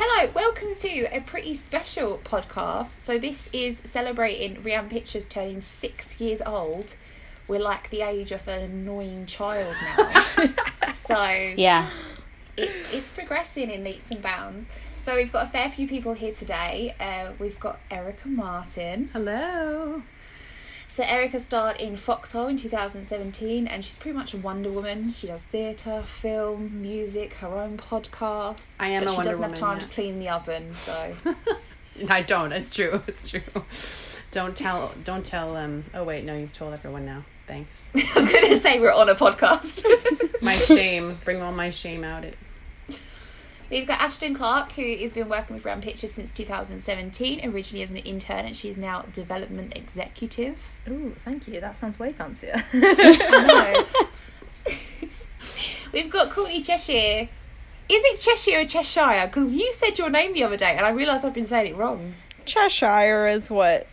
hello, welcome to a pretty special podcast. So, this is celebrating Rianne Pictures turning six years old. We're like the age of an annoying child now. so, Yeah. it's, it's progressing in leaps and bounds. So, we've got a fair few people here today. Uh, we've got Erica Martin. Hello. So, Erica starred in Foxhole in 2017, and she's pretty much a Wonder Woman. She does theatre, film, music, her own podcast. I am but a she doesn't have time yeah. to clean the oven, so. I don't. It's true. It's true. Don't tell. Don't tell. Um. Oh wait, no. You've told everyone now. Thanks. I was going to say we're on a podcast. My shame. Bring all my shame out. It. We've got Ashton Clarke, who has been working with Rianne Pictures since 2017, originally as an intern, and she's now development executive. Ooh, thank you. That sounds way fancier. We've got Courtney Cheshire. Is it Cheshire or Cheshire? Because you said your name the other day, and I realised I've been saying it wrong. Cheshire is what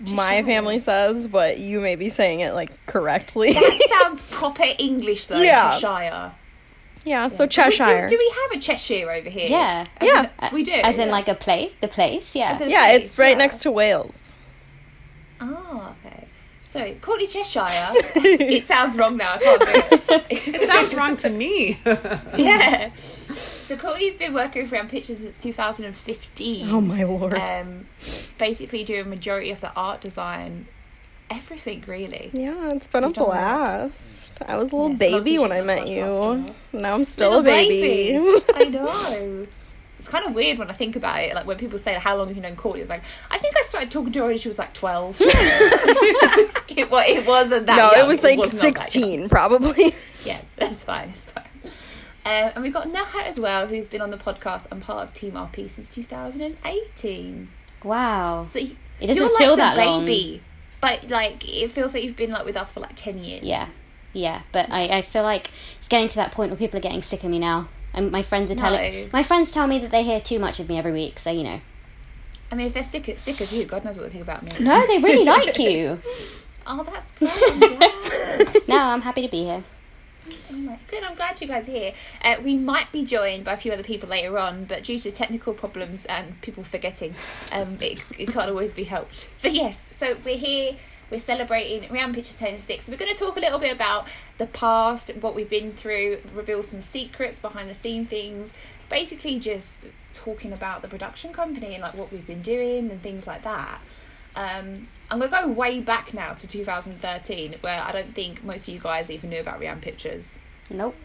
my family says, but you may be saying it like correctly. That sounds proper English, though. Yeah. Cheshire. Yeah, so Do Cheshire. Do, do we have a Cheshire over here? Yeah. As Yeah. in- we do. As in yeah. like a place, the place, yeah. Yeah, place, it's right yeah. next to Wales. Oh, okay. So, Courtney Cheshire. it sounds wrong now. I can't do it. It sounds wrong to me. yeah. So Courtney's been working with Rianne Pictures since 2015. Oh my lord. Um, basically doing majority of the art design, everything really. yeah, it's been a You've a lot. blast. I was a little Yeah, baby when I met you. Now I'm still Little a baby. I know. It's kind of weird when I think about it. Like when people say, "How long have you known Courtney?" It's like I think I started talking to her when she was like 12. it, wa- it wasn't that. no, young. it was like was not that young. 16 probably. Yeah, that's fine. It's fine. Um, and we've got Neha as well, who's been on the podcast and part of Team RP since 2018. Wow. So you, It doesn't you're feel like that the long. But like it feels like you've been like with us for like 10 years. Yeah. Yeah. But I, I feel like it's getting to that point where people are getting sick of me now. And my friends are telling No. my friends tell me that they hear too much of me every week, so you know. I mean, if they're sick, sick of you, God knows what they think about me. No, they really like you. Oh, that's glad. No, I'm happy to be here. Good, I'm glad you guys are here. Uh, we might be joined by a few other people later on, but due to technical problems and people forgetting, um, it, it can't always be helped. But yes, so we're here, we're celebrating Rianne Pictures 10 to 6. We're going to talk a little bit about the past, what we've been through, reveal some secrets, behind the scene things, basically just talking about the production company and like what we've been doing and things like that. Um, I'm gonna go way back now to 2013, where I don't think most of you guys even knew about Rianne Pictures. Nope.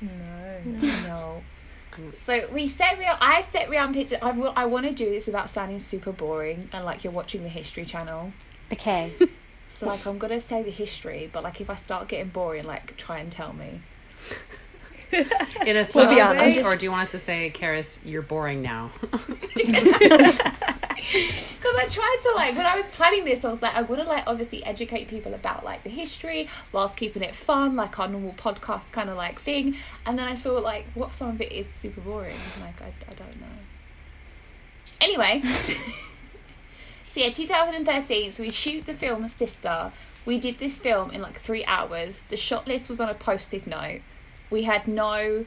no. No. So we set Rianne. I set Rianne Pictures. I, will- I want to do this without sounding super boring and like you're watching the History Channel. Okay. So like I'm gonna say the history, but like if I start getting boring, like try and tell me. In a We'll subtle be way, honest. or do you want us to say, Caris, you're boring now? Because I tried to like when I was planning this, I was like, I want to like obviously educate people about like the history whilst keeping it fun, like our normal podcast kind of like thing. And then I thought like, what if some of it is super boring? Like I, I don't know. Anyway, so yeah, 2013. So we shoot the film Sister. We did this film in like three hours. The shot list was on a post-it note. We had no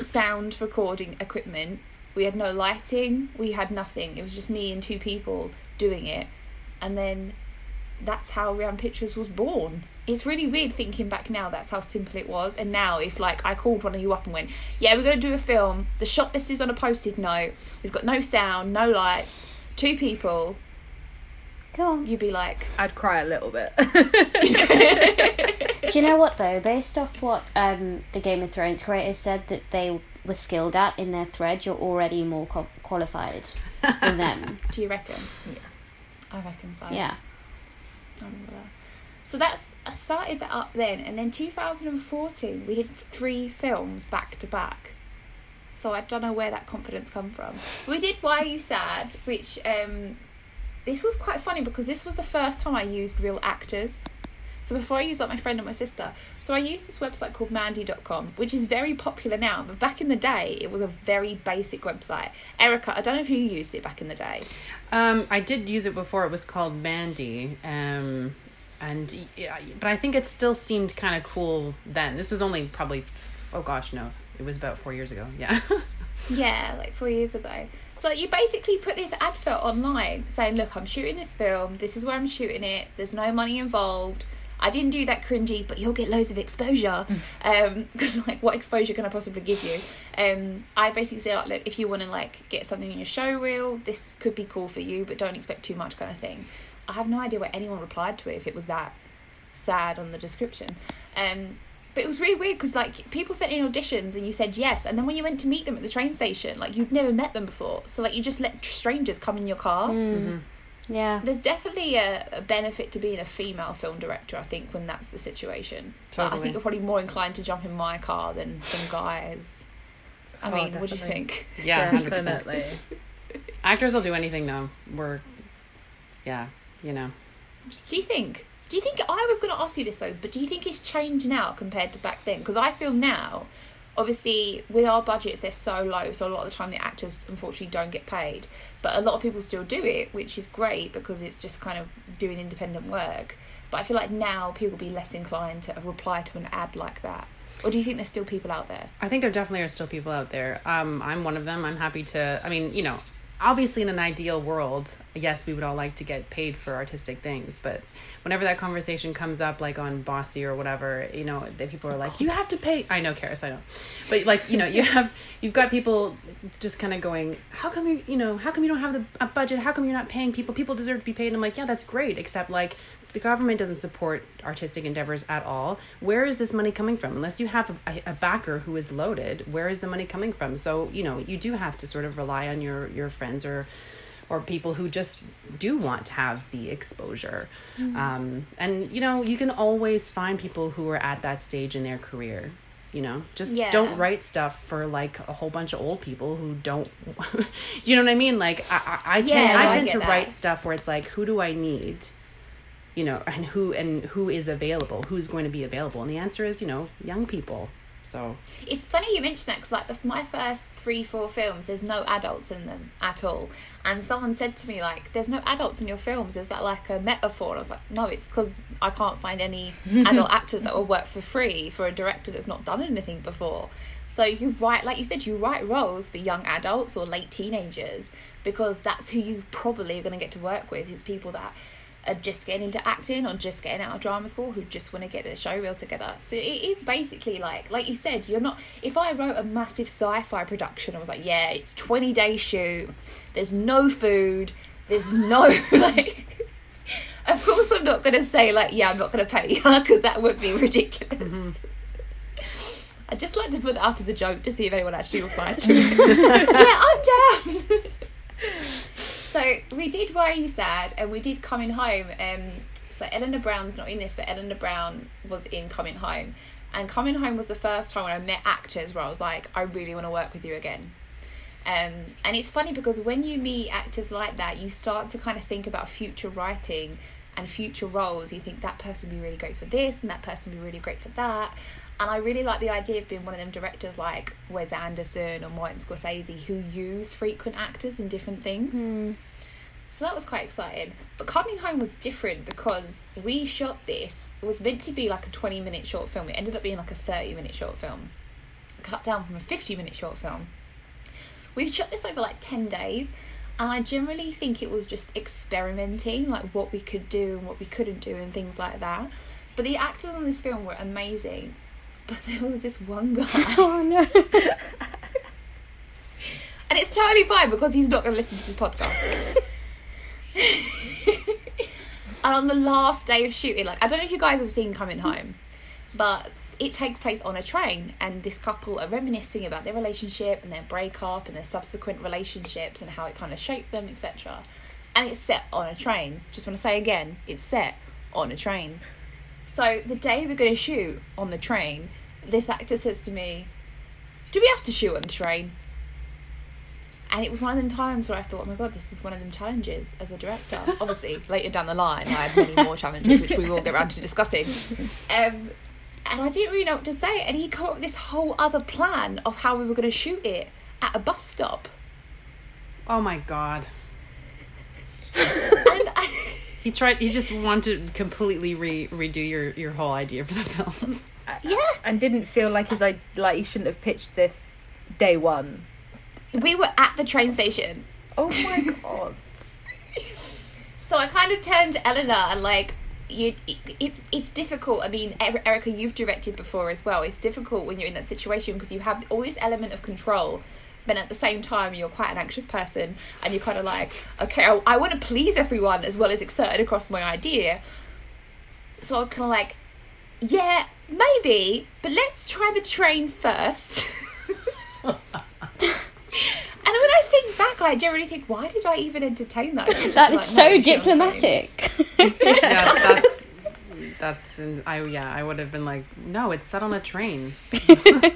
sound recording equipment. We had no lighting. We had nothing. It was just me and two people doing it. And then that's how Rianne Pictures was born. It's really weird thinking back now that's how simple it was. And now if like I called one of you up and went, Yeah, we're gonna do a film, the shot list is on a post-it note, we've got no sound, no lights, two people, Go on. you'd be like I'd cry a little bit. Do you know what though? Based off what um, the Game of Thrones creators said that they were skilled at in their thread, you're already more qual- qualified than them. Do you reckon? Yeah. I reckon so. Yeah. I remember that. So that's I started that up then, and then 2014 we did three films back to back. So I don't know where that confidence come from. We did Why Are You Sad, which um, this was quite funny because this was the first time I used real actors. So before I used like my friend and my sister, so I used this website called Mandy.com, which is very popular now, but back in the day it was a very basic website. Erica, I don't know if you used it back in the day. Um, I did use it before. It was called Mandy. Um, and but I think it still seemed kind of cool then. This was only probably oh gosh no, it was about four years ago. Yeah, Yeah, like four years ago. So you basically put this advert online saying, "Look, I'm shooting this film. This is where I'm shooting it. There's no money involved. I didn't do that cringy, but you'll get loads of exposure. Because like, what exposure can I possibly give you? Um, I basically say, like, look, if you want to like get something in your show reel, this could be cool for you, but don't expect too much, kind of thing. I have no idea what anyone replied to it if it was that sad on the description. Um, but it was really weird because like people sent in auditions and you said yes, and then when you went to meet them at the train station, like you'd never met them before, so like you just let strangers come in your car. Mm. Yeah. There's definitely a, a benefit to being a female film director, I think, when that's the situation. Like, I think you're probably more inclined to jump in my car than some guys. I Oh, mean, what do you think? Yeah, Definitely. Actors will do anything though. We're, yeah, you know. Do you think? Do you think I was going to ask you this though? But do you think it's changed now compared to back then? Because I feel now, obviously, with our budgets, they're so low, so a lot of the time the actors unfortunately don't get paid. But a lot of people still do it, which is great because it's just kind of doing independent work. But I feel like now people will be less inclined to reply to an ad like that. Or do you think there's still people out there? I think there definitely are still people out there. Um, I'm one of them. I'm happy to. I mean, you know, obviously in an ideal world, yes, we would all like to get paid for artistic things, but whenever that conversation comes up, like on Bossy or whatever, you know, that people are like, "You have to pay." I know, Caris, I know, but like, you know, you have you've got people just kind of going, "How come you, you know, how come you don't have the a budget? How come you're not paying people? People deserve to be paid." And I'm like, "Yeah, that's great, except like." The government doesn't support artistic endeavors at all. Where is this money coming from? Unless you have a, a backer who is loaded, where is the money coming from? So you know you do have to sort of rely on your your friends or or people who just do want to have the exposure. Um, and you know you can always find people who are at that stage in their career. You know, just Yeah. don't write stuff for like a whole bunch of old people who don't. do you know what I mean? Like I, I, I tend, Yeah, no, I I tend get to that. write stuff where it's like, who do I need? You know and who and who is available who's going to be available and the answer is you know young people so It's funny you mention that because like the, my first three, four films, there's no adults in them at all. And someone said to me like, "There's no adults in your films. Is that like a metaphor?" And I was like, "No, it's because I can't find any adult actors that will work for free for a director that's not done anything before." So you write, like you said, you write roles for young adults or late teenagers because that's who you probably are going to get to work with. Is people that are just getting into acting or just getting out of drama school who just want to get their show reel together. So it is basically like, like you said, you're not. If I wrote a massive sci-fi production, I was like, yeah, it's twenty day shoot. There's no food. There's no like. Of course, I'm not gonna say like, yeah, I'm not gonna pay you because that would be ridiculous. Mm-hmm. I'd just like to put that up as a joke to see if anyone actually replied to it. yeah, I'm down. So we did Why Are You Sad and we did Coming Home. Um, so Eleanor Brown's not in this, but Eleanor Brown was in Coming Home. And Coming Home was the first time when I met actors where I was like, I really want to work with you again. Um, and it's funny because when you meet actors like that, you start to kind of think about future writing and future roles. You think that person would be really great for this and that person would be really great for that. And I really like the idea of being one of them directors like Wes Anderson or Martin Scorsese who use frequent actors in different things. Mm. So that was quite exciting. But Coming Home was different because we shot this. It was meant to be like a 20 minute short film. It ended up being like a 30 minute short film. Cut down from a 50 minute short film. We shot this over like 10 days. And I generally think it was just experimenting, like what we could do and what we couldn't do and things like that. But the actors on this film were amazing. But there was this one guy. Oh no. And it's totally fine because he's not going to listen to this podcast. and on the last day of shooting, like, I don't know if you guys have seen Coming Home, but it takes place on a train, and this couple are reminiscing about their relationship and their breakup and their subsequent relationships and how it kind of shaped them, etc. And it's set on a train. Just want to say again, it's set on a train. So the day we're going to shoot on the train, this actor says to me, Do we have to shoot on the train? And it was one of them times where I thought, oh my god, this is one of them challenges as a director. Obviously, later down the line, I had many more challenges, which we will get around to discussing. Um, and I didn't really know what to say. And he came up with this whole other plan of how we were going to shoot it at a bus stop. oh my god And I, he tried he just wanted to completely re- redo your your whole idea for the film yeah, And didn't feel like his I like he shouldn't have pitched this day one. we were at the train station. Oh my god. So I kind of turned to Eleanor and like you it, it's it's difficult. I mean, Er- Erica, you've directed before as well. It's difficult when you're in that situation because you have all this element of control. But at the same time, you're quite an anxious person, and you're kind of like, okay, I, I want to please everyone as well as exert it across my idea. So I was kind of like, yeah, maybe, but let's try the train first. and when I think back, I generally think, why did I even entertain that? That is Like, so no, it's not a train. diplomatic. yeah, that's that's. I yeah, I would have been like, no, it's set on a train. good.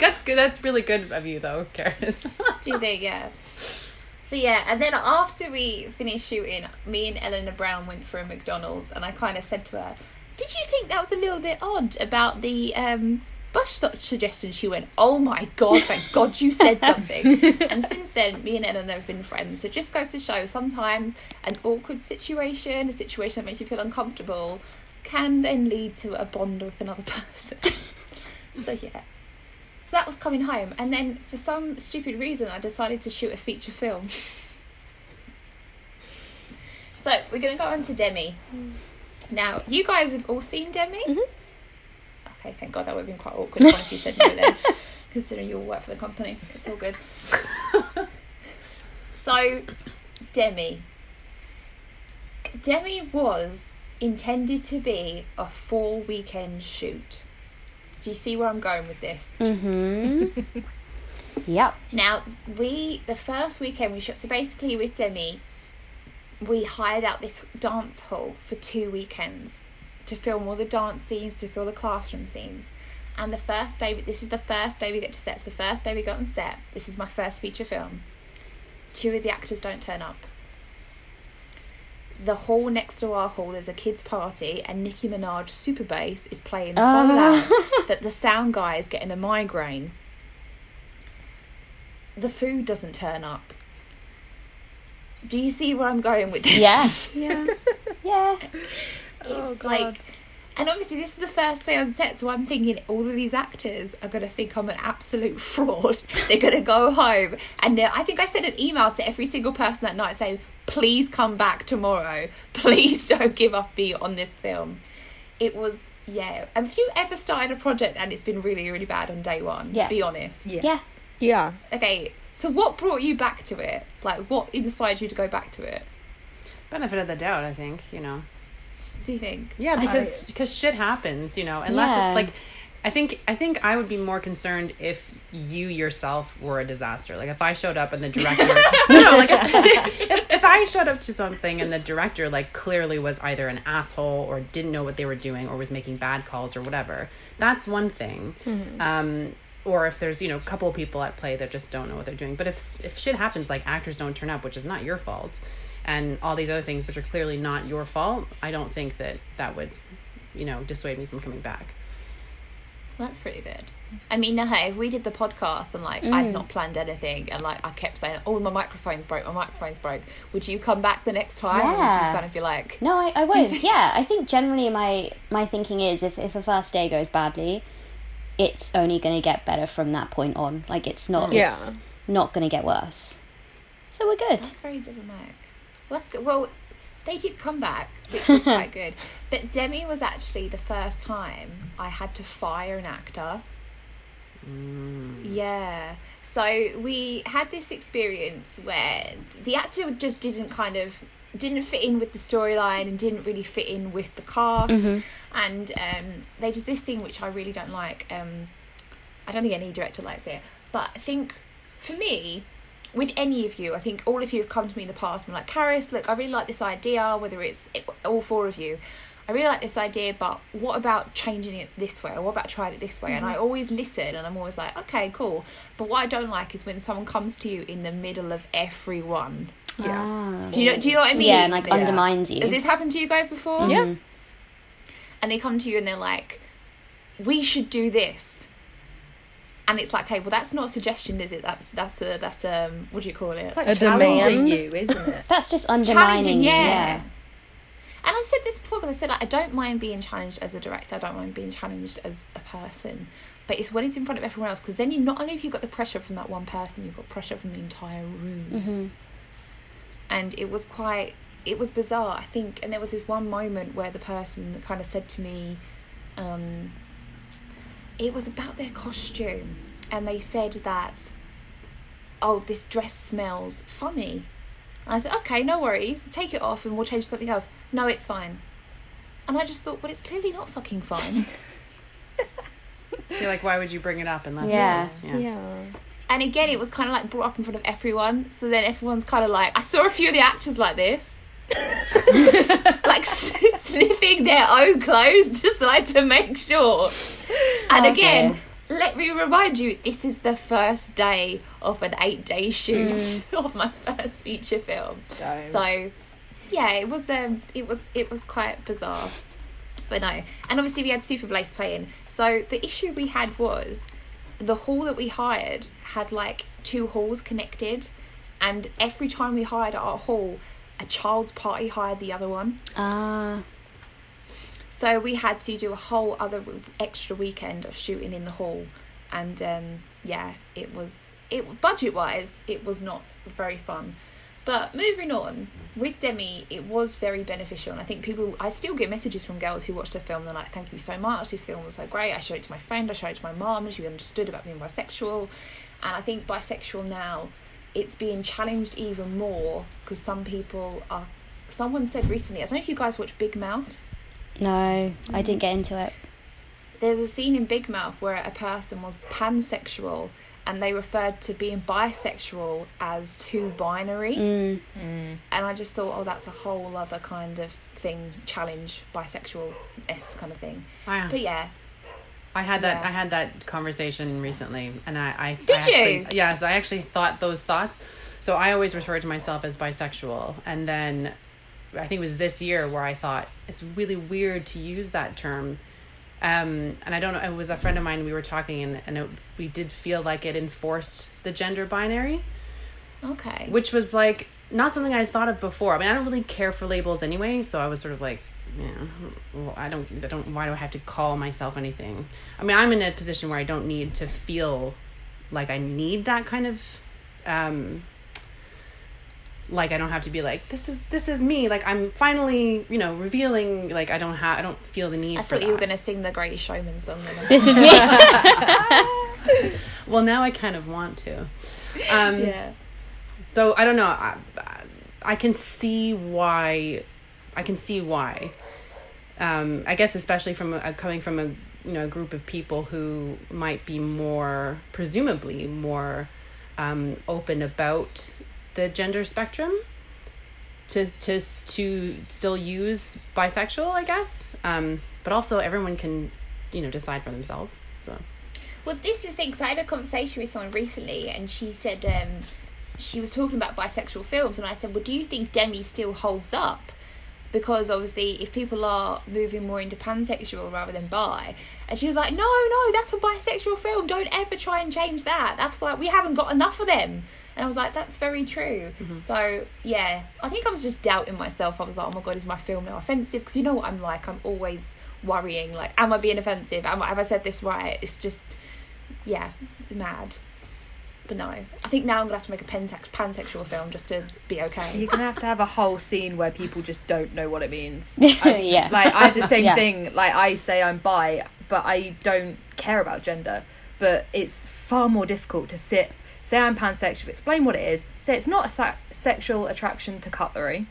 That's good. That's really good of you, though, Caris. Do you think? Yeah. So yeah, and then after we finished shooting, me and Eleanor Brown went for a McDonald's, and I kind of said to her, "Did you think that was a little bit odd about the um, bus stop suggestion?" She went, "Oh my god, thank God you said something." and since then, me and Eleanor have been friends. So it just goes to show sometimes an awkward situation, a situation that makes you feel uncomfortable, can then lead to a bond with another person. so yeah. So that was coming home, and then for some stupid reason, I decided to shoot a feature film. so we're gonna go on to Demi. Mm. Now, you guys have all seen Demi. Mm-hmm. Okay, thank God that would have been quite awkward if you said no then, considering you all work for the company. It's all good. so, Demi. Demi was intended to be a four weekend shoot. Do you see where I'm going with this? mm-hmm. Yep. Now, we, the first weekend we shot, so basically with Demi, we hired out this dance hall for two weekends to film all the dance scenes, to film the classroom scenes. And the first day, this is the first day we get to set, it's the first day we got on set. This is my first feature film. Two of the actors don't turn up. The hall next to our hall is a kids' party, and Nicki Minaj Super Bass is playing so Ah. loud that the sound guy is getting a migraine. The food doesn't turn up. Do you see where I'm going with this? Yeah. Yeah. Yeah. It's Oh, God. like, and obviously this is the first day on set, so I'm thinking all of these actors are gonna think I'm an absolute fraud. They're gonna go home, and uh, I think I sent an email to every single person that night saying, "Please come back tomorrow. Please don't give up me on this film." It was yeah. Have you ever started a project and it's been really really bad on day one? Yeah. Be honest. Yes. Yeah. Okay. So what brought you back to it? Like, what inspired you to go back to it? Benefit of the doubt, I think. You know. Do you think? Yeah, because because shit happens, you know. Unless Yeah. it, like, I think I think I would be more concerned if you yourself were a disaster. Like if I showed up and the director, no, no, like if, if I showed up to something and the director like clearly was either an asshole or didn't know what they were doing or was making bad calls or whatever. That's one thing. Um, or if there's you know a couple of people at play that just don't know what they're doing. But if if shit happens, like actors don't turn up, which is not your fault, and all these other things which are clearly not your fault, I don't think that that would, you know, dissuade me from coming back. That's pretty good. I mean, no, hey, if we did the podcast and like I'd mm. not planned anything and like I kept saying, "Oh, my microphone's broke, my microphone's broke," would you come back the next time? Or would you kind of be like, No, I, I Do would. think- Yeah, I think generally my my thinking is if if a first day goes badly, it's only going to get better from that point on. Like it's not. Mm. Yeah. It's not going to get worse. So we're good. "That's very diplomatic." Well, that's good. Well, they did come back, which was quite good. But Demi was actually the first time I had to fire an actor. Yeah. So we had this experience where the actor just didn't kind of didn't fit in with the storyline and didn't really fit in with the cast. And um, they did this thing which I really don't like. Um, I don't think any director likes it, but I think for me, with any of you, I think all of you have come to me in the past and been like, Caris, look, I really like this idea, whether it's all four of you. I really like this idea, but what about changing it this way? Or what about trying it this way? And I always listen and I'm always like, okay, cool. But what I don't like is when someone comes to you in the middle of everyone. Ah. Do you know, do you know what I mean? Yeah, and like Yeah. undermines you. Has this happened to you guys before? Yeah. And they come to you and they're like, we should do this. And it's like, hey, well, that's not a suggestion, is it? That's that's a that's um, what do you call it? It's like A challenging demand. you, isn't it? That's just undermining. challenging, yeah. yeah. And I said this before because I said like, I don't mind being challenged as a director. I don't mind being challenged as a person. but it's when it's in front of everyone else because then you not only have you got the pressure from that one person, you've got pressure from the entire room hmm and it was quite it was bizarre i think and there was this one moment where the person kind of said to me um, it was about their costume and they said that oh this dress smells funny and i said okay no worries take it off and we'll change something else no it's fine and i just thought well it's clearly not fucking fine You're like, why would you bring it up unless Yeah. it was? Yeah. Yeah. and again it was kind of like brought up in front of everyone so then everyone's kind of like i saw a few of the actors like this like sniffing their own clothes just like to make sure. And Oh, again let me remind you this is the first day of an eight day shoot of my first feature film. So, so yeah it was um it was it was quite bizarre. But no. And obviously we had Super Bass playing. So the issue we had was the hall that we hired had like two halls connected. And every time we hired our hall a child's party hired the other one Ah, so we had to do a whole other extra weekend of shooting in the hall, and um, yeah, it was it budget wise it was not very fun. But moving on with Demi, it was very beneficial, and I think people. I still get messages from girls who watched the film. They're like, "Thank you so much. This film was so great. I showed it to my friend. I showed it to my mom. She understood about being bisexual." And I think bisexual now, it's being challenged even more because some people are. Someone said recently. I don't know if you guys watch Big Mouth. no, I didn't get into it. there's a scene in Big Mouth where a person was pansexual and they referred to being bisexual as too binary. Mm. mm, And I just thought, oh, that's a whole other kind of thing, challenge, bisexual s kind of thing. I, But yeah, I had that. Yeah. I had that conversation recently, and I. I Did I actually- you? Yeah. So I actually thought those thoughts. So I always refer to myself as bisexual, and then I think it was this year where I thought it's really weird to use that term. Um, and I don't know. It was a friend of mine. We were talking, and and it, we did feel like it enforced the gender binary. okay. which was like not something I'd thought of before. I mean, I don't really care for labels anyway, so I was sort of like, yeah, well, I don't, I don't. Why do I have to call myself anything? I mean, I'm in a position where I don't need to feel like I need that kind of, um, like I don't have to be like this is this is me. Like I'm finally, you know, revealing. Like I don't have, I don't feel the need. I for thought you were going to sing the Greatest Showman song. This is me. Well, now I kind of want to. Um, yeah. So I don't know. I, I can see why. I can see why. Um, I guess especially from a, coming from a you know a group of people who might be more presumably more um, open about the gender spectrum. To to to still use bisexual, I guess. Um, but also everyone can, you know, decide for themselves. So Well, this is the thing. 'cause I had a conversation with someone recently, and she said um, she was talking about bisexual films, and I said, "Well, do you think Demi still holds up?" Because obviously, if people are moving more into pansexual rather than bi, and she was like, "No, no, that's a bisexual film. Don't ever try and change that. That's like we haven't got enough of them." And I was like, "That's very true." Mm-hmm. So yeah, I think I was just doubting myself. I was like, "Oh my god, is my film now offensive?" Because you know what I'm like. I'm always worrying. Like, am I being offensive? Am I, have I said this right? It's just yeah, mad. But no, I think now I'm gonna have to make a pansex- pansexual film just to be okay. you're gonna have to have a whole scene where people just don't know what it means. yeah. Like I have the same Yeah. thing. Like I say I'm bi, but I don't care about gender. But it's far more difficult to sit, say I'm pansexual, explain what it is, say it's not a sa- sexual attraction to cutlery.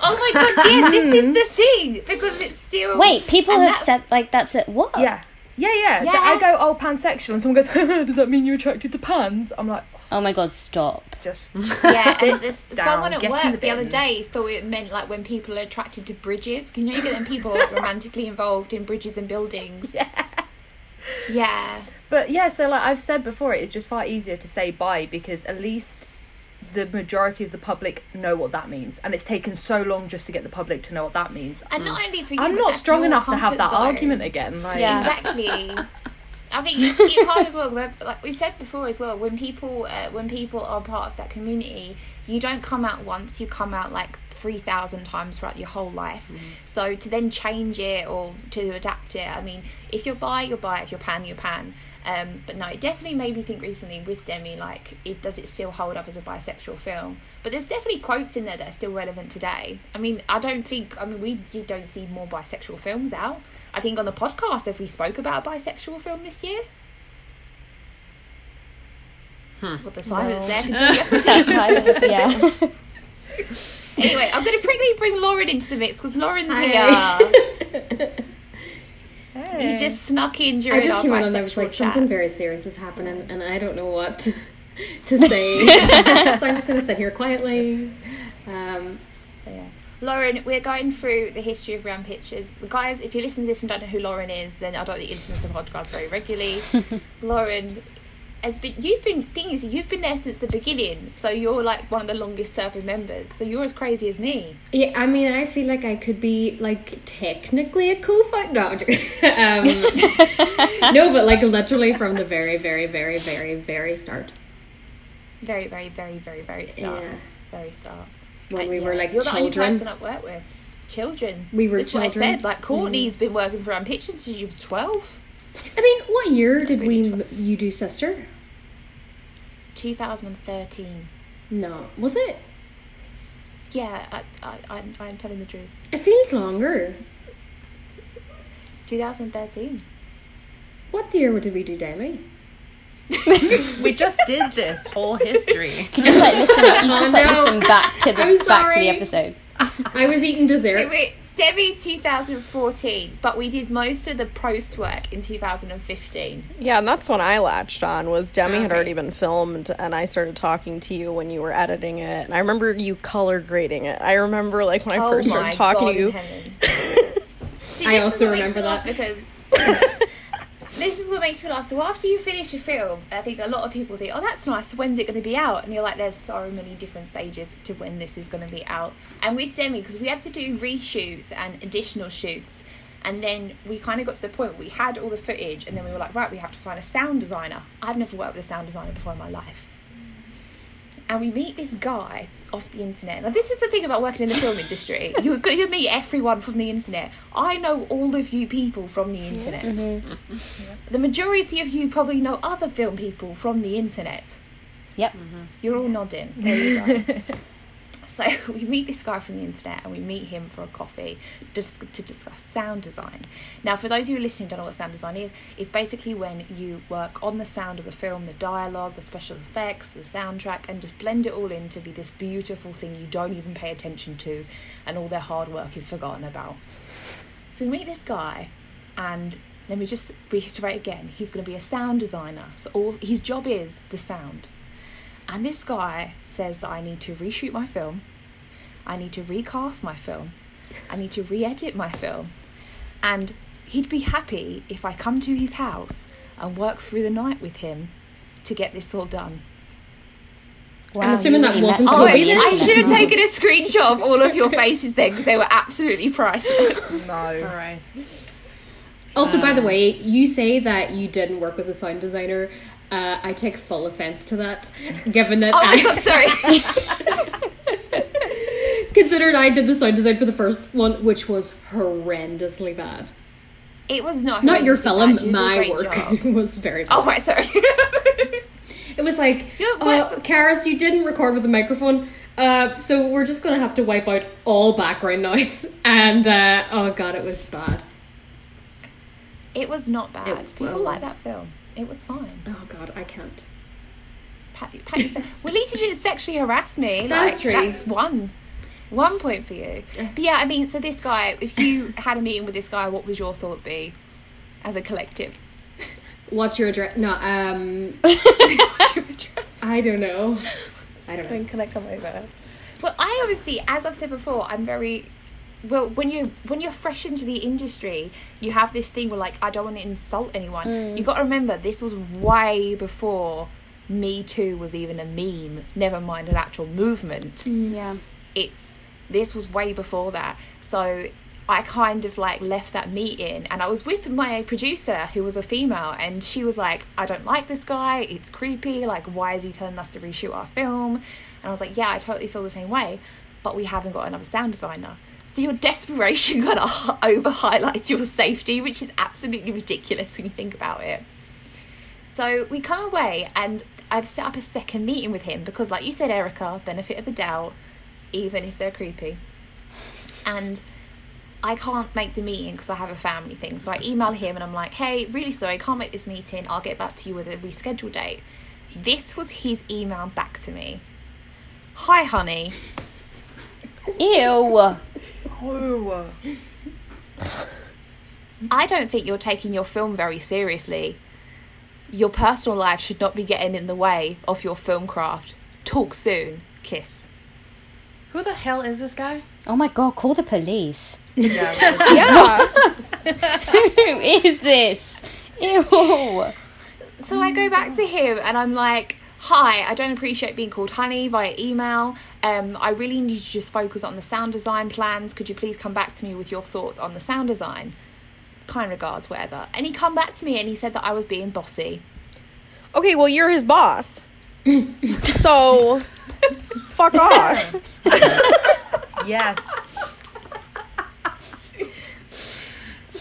Oh my god, yeah, this is the thing because it's still Wait, people have that's- said like that's it. What? Yeah. Yeah, yeah. Yeah. I go, oh, pansexual, and someone goes, does that mean you're attracted to pans? I'm like, Oh my god, stop. just Yeah, Sit and this, down, someone at work the the other day thought it meant like when people are attracted to bridges. Because you know you get them people romantically involved in bridges and buildings. Yeah. Yeah. But yeah, so like I've said before, it's just far easier to say bi because at least the majority of the public know what that means, and it's taken so long just to get the public to know what that means. And not only for you, I'm not strong enough to have that zone. argument again. Like, Yeah. exactly. I think it's, it's hard as well because, like we've said before as well, when people uh, when people are part of that community, you don't come out once; you come out like three thousand times throughout your whole life. So to then change it or to adapt it, I mean, if you're bi, you're bi. If you're pan, you're pan. Um, but no, it definitely made me think recently with Demi, like, it does it still hold up as a bisexual film? But there's definitely quotes in there that are still relevant today. I mean, I don't think, I mean, we you don't see more bisexual films out. I think on the podcast, if we spoke about a bisexual film this year, Hmm. well, the silence No. there. Continue. Silence, yeah. anyway, I'm going to quickly bring Lauren into the mix because Lauren's Hi. here. You just snuck in during I just came on and I was like, chat. something very serious is happening, and I don't know what to, to say. so I'm just going to sit here quietly. Um, Yeah. Lauren, we're going through the history of Rianne Pictures. Guys, if you listen to this and don't know who Lauren is, then I don't think you listen to the podcast very regularly. Lauren has been you've been thing is you've been there since the beginning, so you're like one of the longest serving members. So you're as crazy as me. yeah, I mean, I feel like I could be like technically a co-founder. No, um, no, but like literally from the very, very, very, very, very start. Very, very, very, very, very start. Yeah. Very start. When Uh, we yeah. were like you're the only children. person I've worked with. Children. We were That's what I children. said. Like Courtney's been working for Pictures since she was twelve. I mean, what year did Really we you do sister? 2013. No, was it? Yeah, I, I, I'm, I'm telling the truth. It feels longer. 2013. What year did we do Demi? We just did this whole history. You just like listen. You just like listen back to the back to the episode. I was eating So dessert. wait, Demi 2014, but we did most of the post work in 2015. Yeah, and that's when I latched on. Was Demi had already been filmed, and I started talking to you when you were editing it. And I remember you color grading it. I remember like when I oh first started talking God to you. in heaven. See, I also remember that. because this is what makes me laugh. So after you finish a film, I think a lot of people think, "Oh, that's nice. When's it going to be out?" And you're like, "There's so many different stages to when this is going to be out." And with Demi, because we had to do reshoots and additional shoots. And then we kind of got to the point where we had all the footage, and then we were like, right, we have to find a sound designer. I've never worked with a sound designer before in my life. And we meet this guy off the internet. Now, this is the thing about working in the film industry. You're going to meet everyone from the internet. I know all of you people from the internet. Mm-hmm. The majority of you probably know other film people from the internet. Yep. You're all nodding. There you go. so we meet this guy from the internet and we meet him for a coffee dis- to discuss sound design. Now, for those of you listening don't know what sound design is, it's basically when you work on the sound of a film, the dialogue, the special effects, the soundtrack, and just blend it all in to be this beautiful thing you don't even pay attention to, and all their hard work is forgotten about. So we meet this guy, and let me just reiterate again: he's going to be a sound designer. So all his job is the sound. And this guy says that I need to reshoot my film, I need to recast my film, I need to re edit my film, and he'd be happy if I come to his house and work through the night with him to get this all done. I'm assuming that wasn't Oh, Toby? I should have taken a screenshot of all of your faces then because they were absolutely priceless. No. Christ. Also, by the uh, way, you say that you didn't work with a sound designer. Uh, I take full offense to that, given that Oh my I god, sorry. considered I did the sound design for the first one, which was horrendously bad. It was not Not your film, you my work job. was very bad. Oh right, sorry. It was like, Your uh, Caris, you didn't record with a microphone, uh, so we're just gonna have to wipe out all background noise. And uh, oh god, it was bad. it was not bad. It- People well- like that film. It was fine. Oh god, I can't. Pat, pat yourself. well, at least you didn't sexually harass me. That like, is true. That's one. One point for you. But yeah, I mean, so this guy, if you had a meeting with this guy, what would your thoughts be as a collective? What's your address? No, um, What's your address? I don't know. I don't know. When can I come over? Well, I obviously, as I've said before, I'm very well. When you when you're fresh into the industry, you have this thing where like I don't want to insult anyone. Mm. You got to remember this was way before Me Too was even a meme. Never mind an actual movement. Mm, yeah. It's this was way before that. So I kind of like left that meeting and I was with my producer who was a female and she was like, I don't like this guy, it's creepy, like why is he telling us to reshoot our film? And I was like, Yeah, I totally feel the same way, but we haven't got another sound designer. So your desperation kind of over highlights your safety, which is absolutely ridiculous when you think about it. So we come away and I've set up a second meeting with him because, like you said, Erica, benefit of the doubt, even if they're creepy. And I can't make the meeting because I have a family thing. So I email him and I'm like, hey, really sorry, can't make this meeting. I'll get back to you with a rescheduled date. This was his email back to me. Hi, honey. Ew. Oh. I don't think you're taking your film very seriously. Your personal life should not be getting in the way of your film craft. Talk soon. Kiss. Who the hell is this guy? Oh my god, call the police. Yeah. Yeah. Who is this? Ew. So I go back to him and I'm like, Hi, I don't appreciate being called honey via email. Um, I really need to just focus on the sound design plans. Could you please come back to me with your thoughts on the sound design? Kind regards, whatever. And he come back to me and he said that I was being bossy. okay, well, you're his boss. so, fuck off. Yes.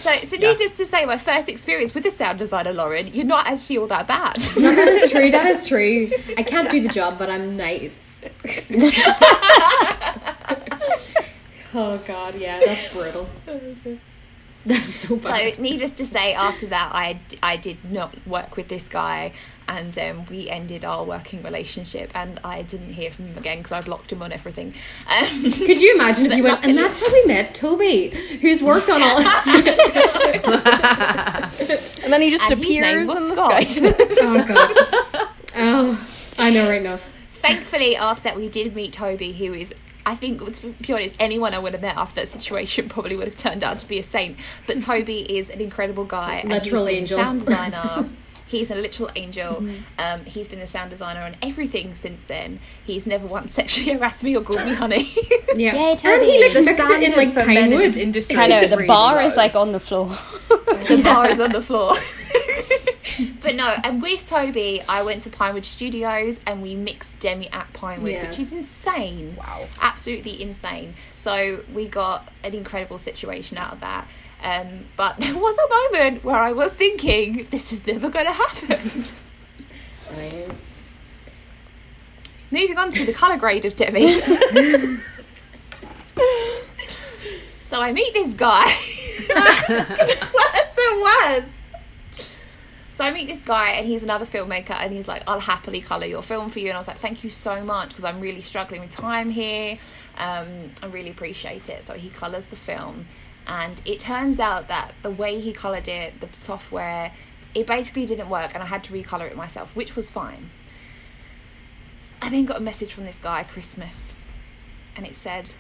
So, so needless to say, my first experience with a sound designer, Lauren, you're not actually all that bad. No, that is true. That is true. I can't do the job, but I'm nice. oh god, yeah, that's brutal. That's so bad. So, needless to say, after that, I, I did not work with this guy, and um, we ended our working relationship, and I didn't hear from him again because I blocked him on everything. Um, Could you imagine if you went, and that's how we met Toby, who's worked on all. And then he just And appears was in the Scott. sky. oh god. Oh, I know right now. thankfully, after that, we did meet Toby, who is. I think, to be honest, anyone I would have met after that situation probably would have turned out to be a saint. But Toby is an incredible guy. and Literal he's angel. sound designer. He's a literal angel. Mm-hmm. Um, he's been the sound designer on everything since then. He's never once sexually harassed me or called me honey. Yeah, Yay, and he like The mixed it in like for men pine in wood. industry I know, the really bar is like on the floor. the bar is on the floor. but no, and with Toby, I went to Pinewood Studios and we mixed Demi at Pinewood, Yeah. which is insane. Wow. Absolutely insane. So we got an incredible situation out of that. Um, but there was a moment where I was thinking, this is never going to happen. Moving on to the colour grade of Demi. so I meet this guy. That's what it was. So I meet this guy, and he's another filmmaker, and he's like, "I'll happily color your film for you." And I was like, "Thank you so much," because I'm really struggling with time here. Um, I really appreciate it. So he colors the film, and it turns out that the way he colored it, the software, it basically didn't work, and I had to recolor it myself, which was fine. I then got a message from this guy, Christmas, and it said,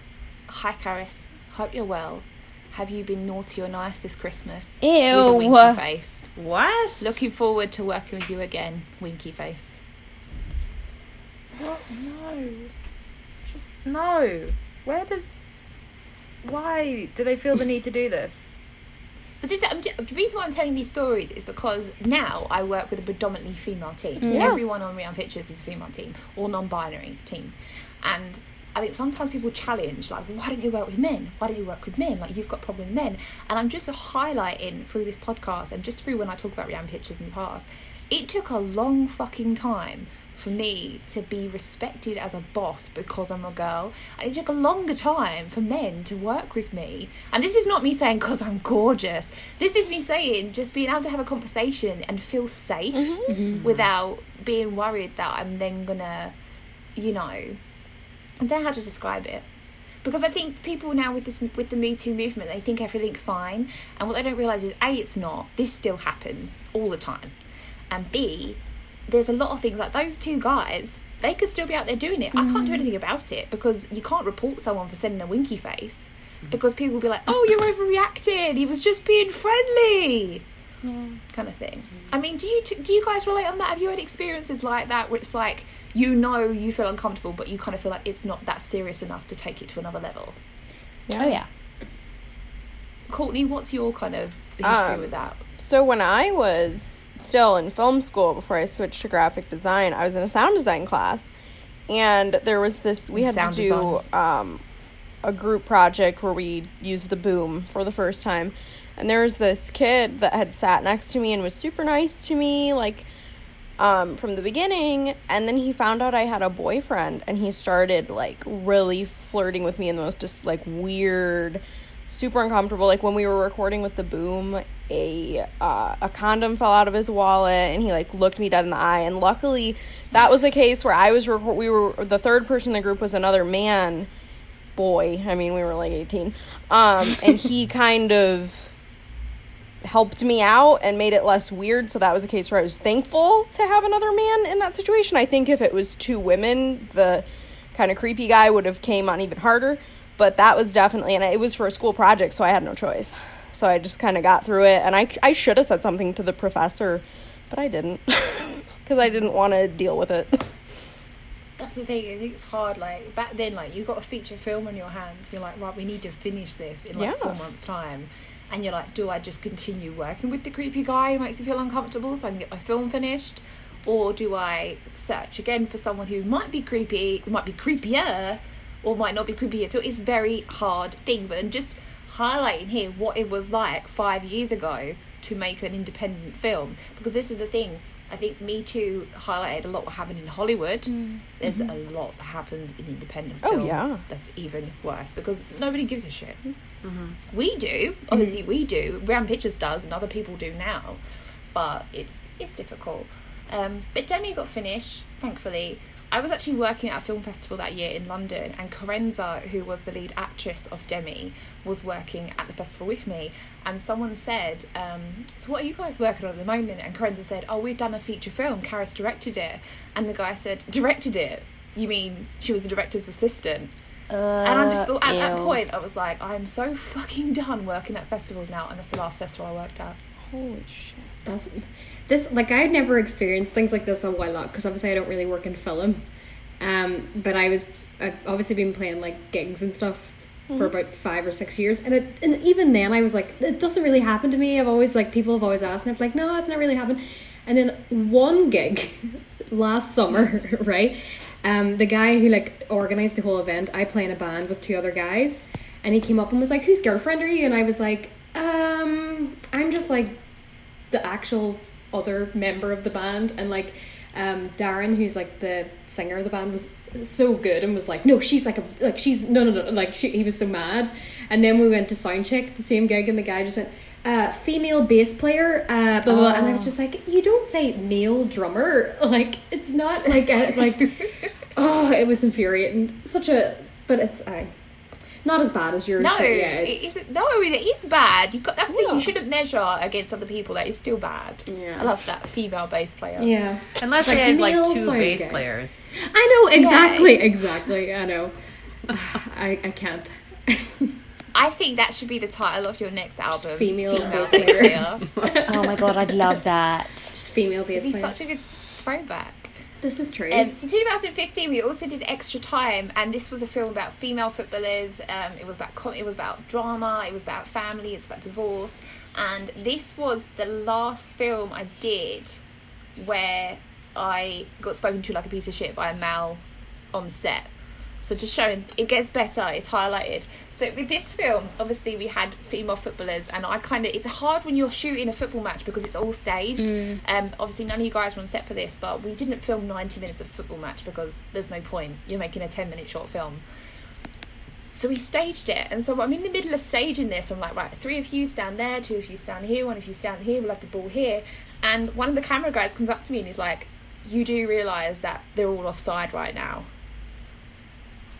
"Hi, Caris. Hope you're well. Have you been naughty or nice this Christmas?" With a Ew. winky face. What? Looking forward to working with you again, winky face. What? No. Just no. Where does. Why do they feel the need to do this? But this, I'm, ju- the reason why I'm telling these stories is because now I work with a predominantly female team. Mm. Yeah. Everyone on Rianne Pictures is a female team or non-binary team, and I think sometimes people challenge like, why don't you work with men? Why don't you work with men? Like you've got problem with men, and I'm just highlighting through this podcast and just through when I talk about Rianne Pictures in the past. It took a long fucking time for me to be respected as a boss because I'm a girl. And it took a longer time for men to work with me. And this is not me saying because I'm gorgeous. This is me saying just being able to have a conversation and feel safe mm-hmm. Mm-hmm. Mm-hmm. without being worried that I'm then gonna, you know, I don't know how to describe it. Because I think people now with this with the Me Too movement, they think everything's fine, and what they don't realize is a it's not. This still happens all the time, and b there's a lot of things like those two guys. They could still be out there doing it. I can't do mm. anything about it because you can't report someone for sending a winky face mm. because people will be like, "Oh, you're overreacting. He was just being friendly." kind of thing. Mm. I mean, do you t- do you guys relate on that? Have you had experiences like that where it's like you know you feel uncomfortable, but you kind of feel like it's not that serious enough to take it to another level? Oh yeah. Courtney, what's your kind of history Um, with that? So when I was still in film school before I switched to graphic design, I was in a sound design class, and there was this we had sound to do um, a group project where we used the boom for the first time, and there was this kid that had sat next to me and was super nice to me, like um, from the beginning. And then he found out I had a boyfriend and he started like really flirting with me in the most just like weird, super uncomfortable. Like when we were recording with the boom, a uh, a condom fell out of his wallet and he like looked me dead in the eye. And luckily, that was a case where I was record. We were the third person in the group was another man, boy. I mean, we were like eighteen, um, and he kind of helped me out and made it less weird. So that was a case where I was thankful to have another man in that situation. I think if it was two women, the kind of creepy guy would have came on even harder. But that was definitely, and it was for a school project, so I had no choice. So I just kind of got through it, and I I should have said something to the professor, but I didn't because I didn't want to deal with it. That's the thing. I think it's hard. Like back then, like you got a feature film on your hands. You're like, right, we need to finish this in like Yeah. four months' time. And you're like, do I just continue working with the creepy guy who makes me feel uncomfortable so I can get my film finished, or do I search again for someone who might be creepy, who might be creepier, or might not be creepy at all? It's a very hard thing. But and just highlighting here what it was like five years ago to make an independent film because this is the thing. I think Me Too highlighted a lot what happened in Hollywood. Mm. There's mm-hmm. a lot that happens in independent Oh, film yeah. that's even worse because nobody gives a shit. Mm-hmm. We do, mm-hmm. obviously we do. Rianne Pictures does, and other people do now, but it's it's difficult. Um, but Demi got finished, thankfully. I was actually working at a film festival that year in London, and Carenza, who was the lead actress of Demi, was working at the festival with me. And someone said, um, "So what are you guys working on at the moment?" And Carenza said, "Oh, we've done a feature film. Caris directed it." And the guy said, "Directed it? You mean she was the director's assistant?" Uh, And I just thought at that point, I was like, I'm so fucking done working at festivals now, and that's the last festival I worked at. Holy shit. That's this like I had never experienced things like this a while out because obviously I don't really work in film, um. But I was I've obviously been playing like gigs and stuff for about five or six years, and it and even then I was like it doesn't really happen to me. I've always like people have always asked, and I'm like no, it's not really happened. And then one gig last summer, right? Um, the guy who like organized the whole event, I play in a band with two other guys, and he came up and was like, "Whose girlfriend are you?" And I was like, "Um, I'm just like the actual other member of the band and like um Darren who's like the singer of the band was so good and was like no she's like a like she's no no no like she, he was so mad. And then we went to soundcheck the same gig and the guy just went uh female bass player uh blah, blah, blah. and I was just like you don't say male drummer. Like it's not like a, like oh it was infuriating. Such a but it's uh, not as bad as yours No, but yeah it it's, no, it is bad. You got that's the thing. You shouldn't measure against other people. That is still bad. Yeah. I love that female bass player. yeah Unless Like they had like two bass guy. players. I know exactly, exactly. I know. I I can't. I think that should be the title of your next album. female bass bass player. player. Oh my god, I'd love that. Just female bass It'd be player. such a good throwback. This is true. Um, so 2015, we also did Extra Time, and this was a film about female footballers. Um, it was about com- it was about drama. It was about family. It's about divorce, and this was the last film I did where I got spoken to like a piece of shit by a male on set. So just showing it gets better, it's highlighted. So with this film, obviously we had female footballers, and I kind of it's hard when you're shooting a football match because it's all staged. Um, obviously none of you guys were on set for this, but we didn't film 90 minutes of football match because there's no point. You're making a 10 minute short film. So we staged it, and so I'm in the middle of staging this. I'm like, right, three of you stand there, two of you stand here, one of you stand here. We'll have the ball here, and one of the camera guys comes up to me and he's like, "You do realise that they're all offside right now."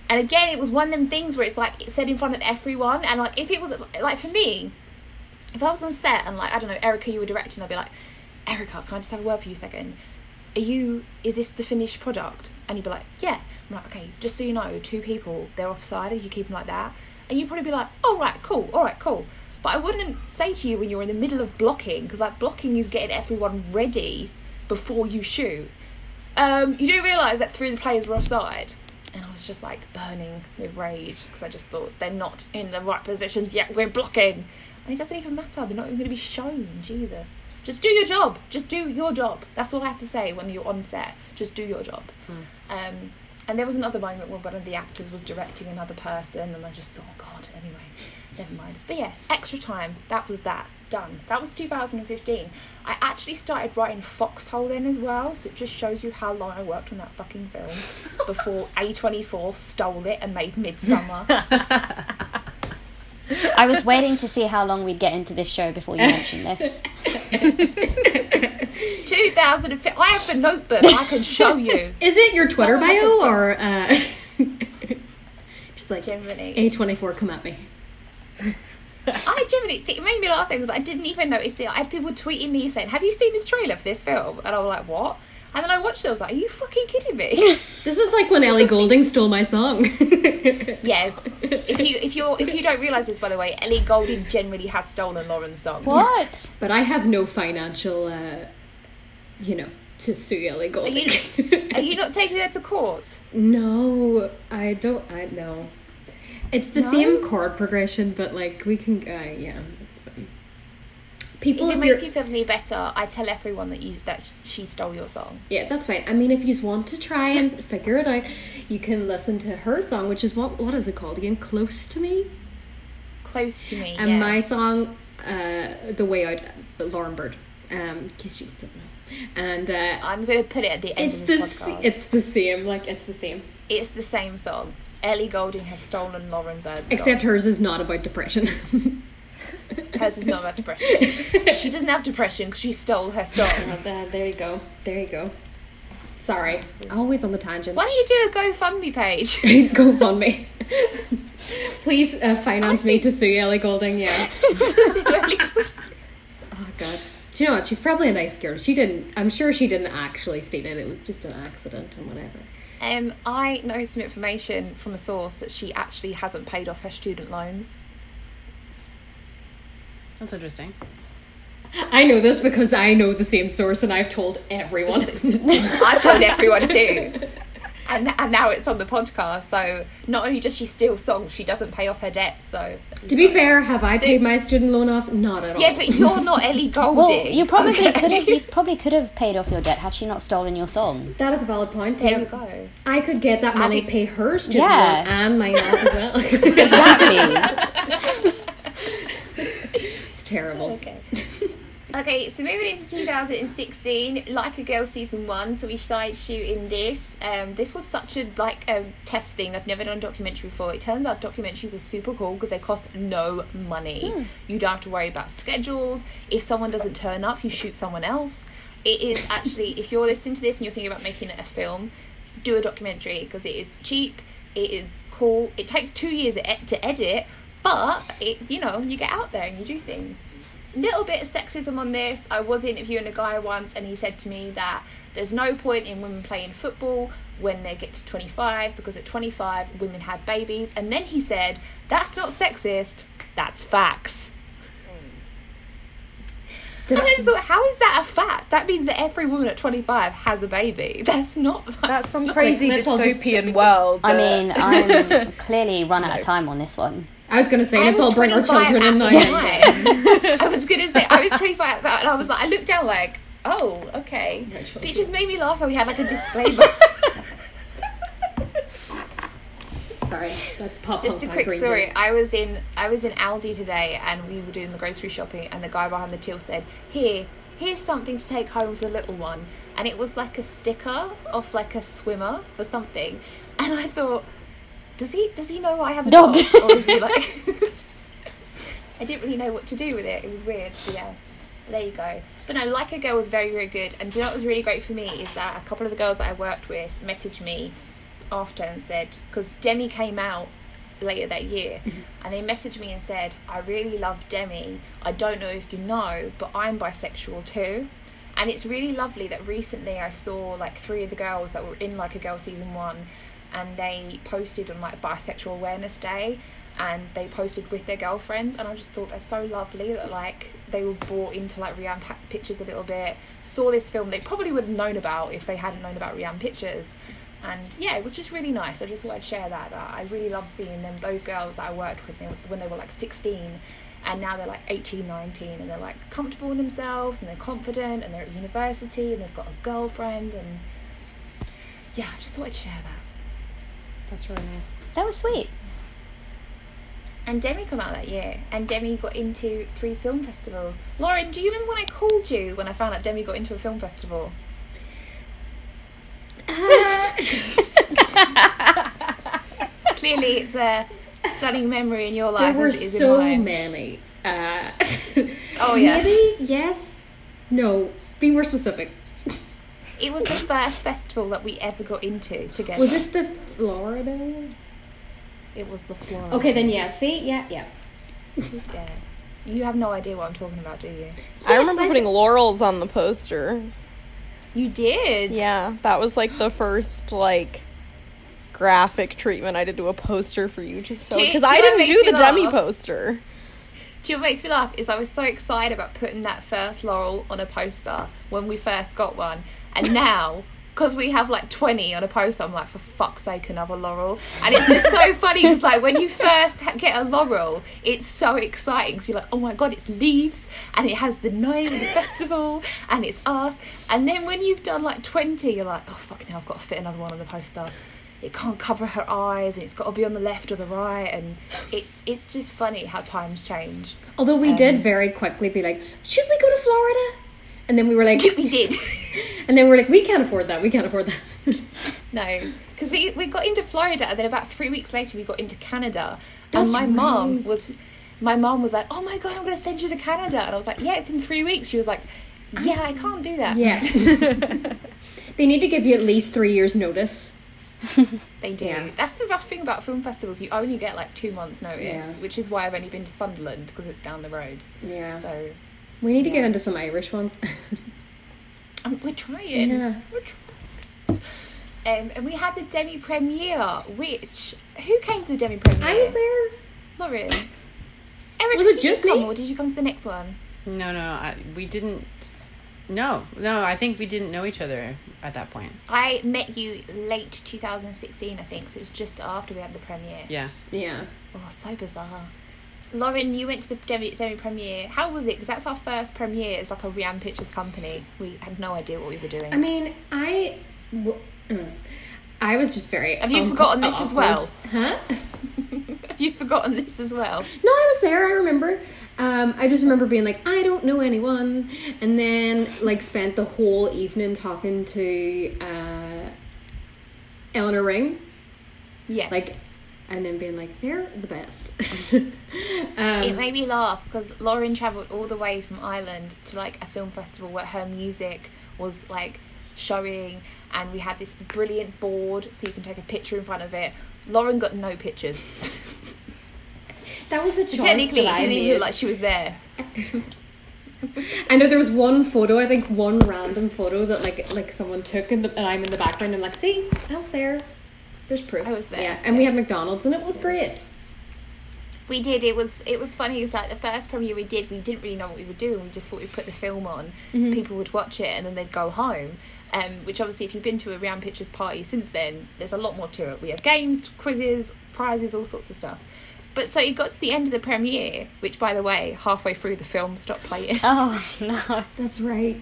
And again, it was one of them things where it's like it said in front of everyone, and like if it was like for me, if I was on set and like I don't know, Erica, you were directing, I'd be like, Erica, can I just have a word for you a second? Are you? Is this the finished product? And you'd be like, yeah. I'm like, okay, just so you know, two people, they're offside. You keep them like that? And you'd probably be like, oh right, cool, all right, cool. But I wouldn't say to you when you're in the middle of blocking, because like blocking is getting everyone ready before you shoot. Um, you do realise that three of the players were offside. And I was just like burning with rage because I just thought they're not in the right positions yet. We're blocking. And it doesn't even matter. They're not even going to be shown. Jesus. Just do your job. Just do your job. That's all I have to say when you're on set. Just do your job. Um, and there was another moment where one of the actors was directing another person, and I just thought, oh God, anyway, never mind. But yeah, extra time. That was that. Done. That was 2015. I actually started writing Foxhole then as well, so it just shows you how long I worked on that fucking film before A24 stole it and made Midsommar. I was waiting to see how long we'd get into this show before you mentioned this. 2015. I have the notebook. I can show you. Is it your Twitter Someone bio or uh, just like Generally, A twenty four? Come at me. I generally it made me laugh because I didn't even notice it. I had people tweeting me saying, "Have you seen this trailer for this film?" And I was like, "What?" And then I watched it. I was like, "Are you fucking kidding me?" This is like when Ellie Goulding stole my song. yes. If you if you if you don't realize this, by the way, Ellie Goulding generally has stolen Lauren's song. What? but I have no financial, uh, you know, to sue Ellie Are you, are you not taking her to court? no, I don't. I know. It's the No? same chord progression, but like we can. Uh, yeah, it's fine. People, if it makes you're, feel any better, I tell everyone that you that she stole your song. yeah, that's fine. I mean, if you want to try and figure it out, you can listen to her song, which is what what is it called again? Close to me. Close to me. And yeah. my song, uh, The Way Out, Lauren Bird. Um, in case you don't know. And uh, I'm going to put it at the end it's of the podcast. it's the same. Like it's the same. It's the same song. Ellie Goulding has stolen Lauren Bird's. Except hers is not about depression. hers is not about depression. she doesn't have depression because she stole her song. Uh, there you go. There you go. Sorry, always on the tangents. Why don't you do a GoFundMe page? GoFundMe. Please uh, finance me to sue Ellie Goulding. Yeah. Ellie Goulding. Oh God. Do you know what? She's probably a nice girl. She didn't. I'm sure she didn't actually steal it. It was just an accident and whatever. Um, I know some information from a source that she actually hasn't paid off her student loans. That's interesting. I know this because I know the same source and I've told everyone. I've told everyone too. And, and now it's on the podcast. So not only does she steal songs, she doesn't pay off her debts. So to be fair, have I paid my student loan off? Not at all. yeah, but you're not Ellie Goulding. Well, you probably okay? could have. You probably could have paid off your debt had she not stolen your song. that is a valid point. There yeah. you go. I could get that money, think- pay her student Yeah. loan and mine off as well. Exactly. it's terrible. Okay. Okay, so moving into 2016, Like a Girl season one. So we started shooting this. Um, this was such a like a test thing. I've never done a documentary before. It turns out documentaries are super cool because they cost no money. You don't have to worry about schedules. If someone doesn't turn up, you shoot someone else. It is actually if you're listening to this and you're thinking about making it a film, do a documentary because it is cheap. It is cool. It takes two years to to edit, but it you know you get out there and you do things little bit of sexism on this. I was interviewing a guy once and he said to me that there's no point in women playing football when they get to 25 because at 25 women have babies. And then he said, that's not sexist, that's facts. Did and I I- just thought, how is that a fact? That means that every woman at 25 has a baby. That's not. That's some crazy let's all just- dystopian world. I mean, I'm clearly run out of time on this one. I was gonna say, let's all bring our children in at now. the time. I was gonna say I was 25 and I was like I looked down like oh okay but it just made me laugh how we had like a disclaimer Sorry, that's pop. just a quick story. I was in I was in Aldi today and we were doing the grocery shopping and the guy behind the till said here here's something to take home for the little one and it was like a sticker off like a swimmer for something and I thought does he does he know I have a Dog. dog, or is he like I didn't really know what to do with it. It was weird. But yeah, there you go. But no, Like a Girl was very, very good. And do you know what was really great for me is that a couple of the girls that I worked with messaged me after and said, because Demi came out later that year, mm-hmm. and they messaged me and said, I really love Demi. I don't know if you know, but I'm bisexual too. And it's really lovely that recently I saw like three of the girls that were in Like a Girl season one, and they posted on like Bisexual Awareness Day, and they posted with their girlfriends, and I just thought they're so lovely that like they were brought into like Rianne pa- Pictures a little bit, saw this film they probably would have known about if they hadn't known about Rianne Pictures. And yeah, it was just really nice. I just thought I'd share that. that I really love seeing them, those girls that I worked with when they were like 16 and now they're like 18 19 and they're like comfortable in themselves and they're confident and they're at university and they've got a girlfriend and yeah i just thought i'd share that That's really nice. That was sweet. And Demi come out that year, and Demi got into three film festivals. Lauren, do you remember when I called you when I found out Demi got into a film festival? Clearly, it's a stunning memory in your life. there were as it is in so many. Uh, Oh, yes. Maybe yes. No. Be more specific. It was the first festival that we ever got into together. Was it the Florida? It was the Florida. Okay, then yeah. See, yeah, yeah. Yeah. You have no idea what I'm talking about, do you? I remember I putting said- laurels on the poster. You did. Yeah, that was like the first like graphic treatment I did to a poster for you, just so because I didn't do me the demi laugh? poster. Do you know what makes me laugh? Is I was so excited about putting that first laurel on a poster when we first got one, and now. Because we have like 20 on a poster, I'm like, for fuck's sake, another laurel. And it's just so funny because, like, when you first get a laurel, it's so exciting. So you're like, oh my god, it's leaves, and it has the name of the festival, and it's us. And then when you've done like 20, you're like, oh fucking hell, I've got to fit another one on the poster. It can't cover her eyes, and it's got to be on the left or the right. And it's it's just funny how times change. Although we Um, did very quickly be like, should we go to Florida? And then we were like, we did. and then we were like, we can't afford that. We can't afford that. No, because we, we got into Florida, and then about three weeks later, we got into Canada. That's and my mum right. was, my mum was like, "Oh my god, I'm going to send you to Canada," and I was like, "Yeah, it's in three weeks." She was like, "Yeah, I ah. can't do that." yeah. they need to give you at least three years' notice. they do. Yeah. That's the rough thing about film festivals. You only get like two months' notice, Yeah. which is why I've only been to Sunderland because it's down the road. Yeah. So we need to get into some Irish ones. um, we're trying. Yeah. We're trying. Um, and we had the demi premiere, which who came to the demi premiere? I was there. Lauren. Eric, Was it did just you come me? or did you come to the next one? No, no, no. I, we didn't. No, no. I think we didn't know each other at that point. I met you late 2016, I think, so it was just after we had the premiere. Yeah. Yeah. Oh, so bizarre. Lauren, you went to the demi, demi premiere. How was it? Because that's our first premiere as like a Rianne Pictures company. We had no idea what we were doing. I mean, I. w- uh, I was just very. Have you unco- forgotten this as well? awkward. Huh? Have you forgotten this as well? No, I was there. I remember. Um, I just remember being like, I don't know anyone, and then like spent the whole evening talking to uh, Eleanor Ring, Yes. like, and then being like, they're the best. it um, made me laugh because Lauren travelled all the way from Ireland to like a film festival where her music was like showing, and we had this brilliant board so you can take a picture in front of it. Lauren got no pictures. that was a choice technically, that I didn't even look like she was there. I know there was one photo, I think one random photo that like like someone took, the, and I'm in the background. I'm like, see, I was there. There's proof. I was there. Yeah, and we had McDonald's, and it was great. We did. It was it was funny. It's like the first premiere we did. We didn't really know what we were doing. We just thought we'd put the film on. Mm-hmm. People would watch it and then they'd go home. Um, which obviously, if you've been to a Rianne Pictures party since then, there's a lot more to it. We have games, quizzes, prizes, all sorts of stuff. But so it got to the end of the premiere, which, by the way, halfway through the film stopped playing. Oh no. That's right.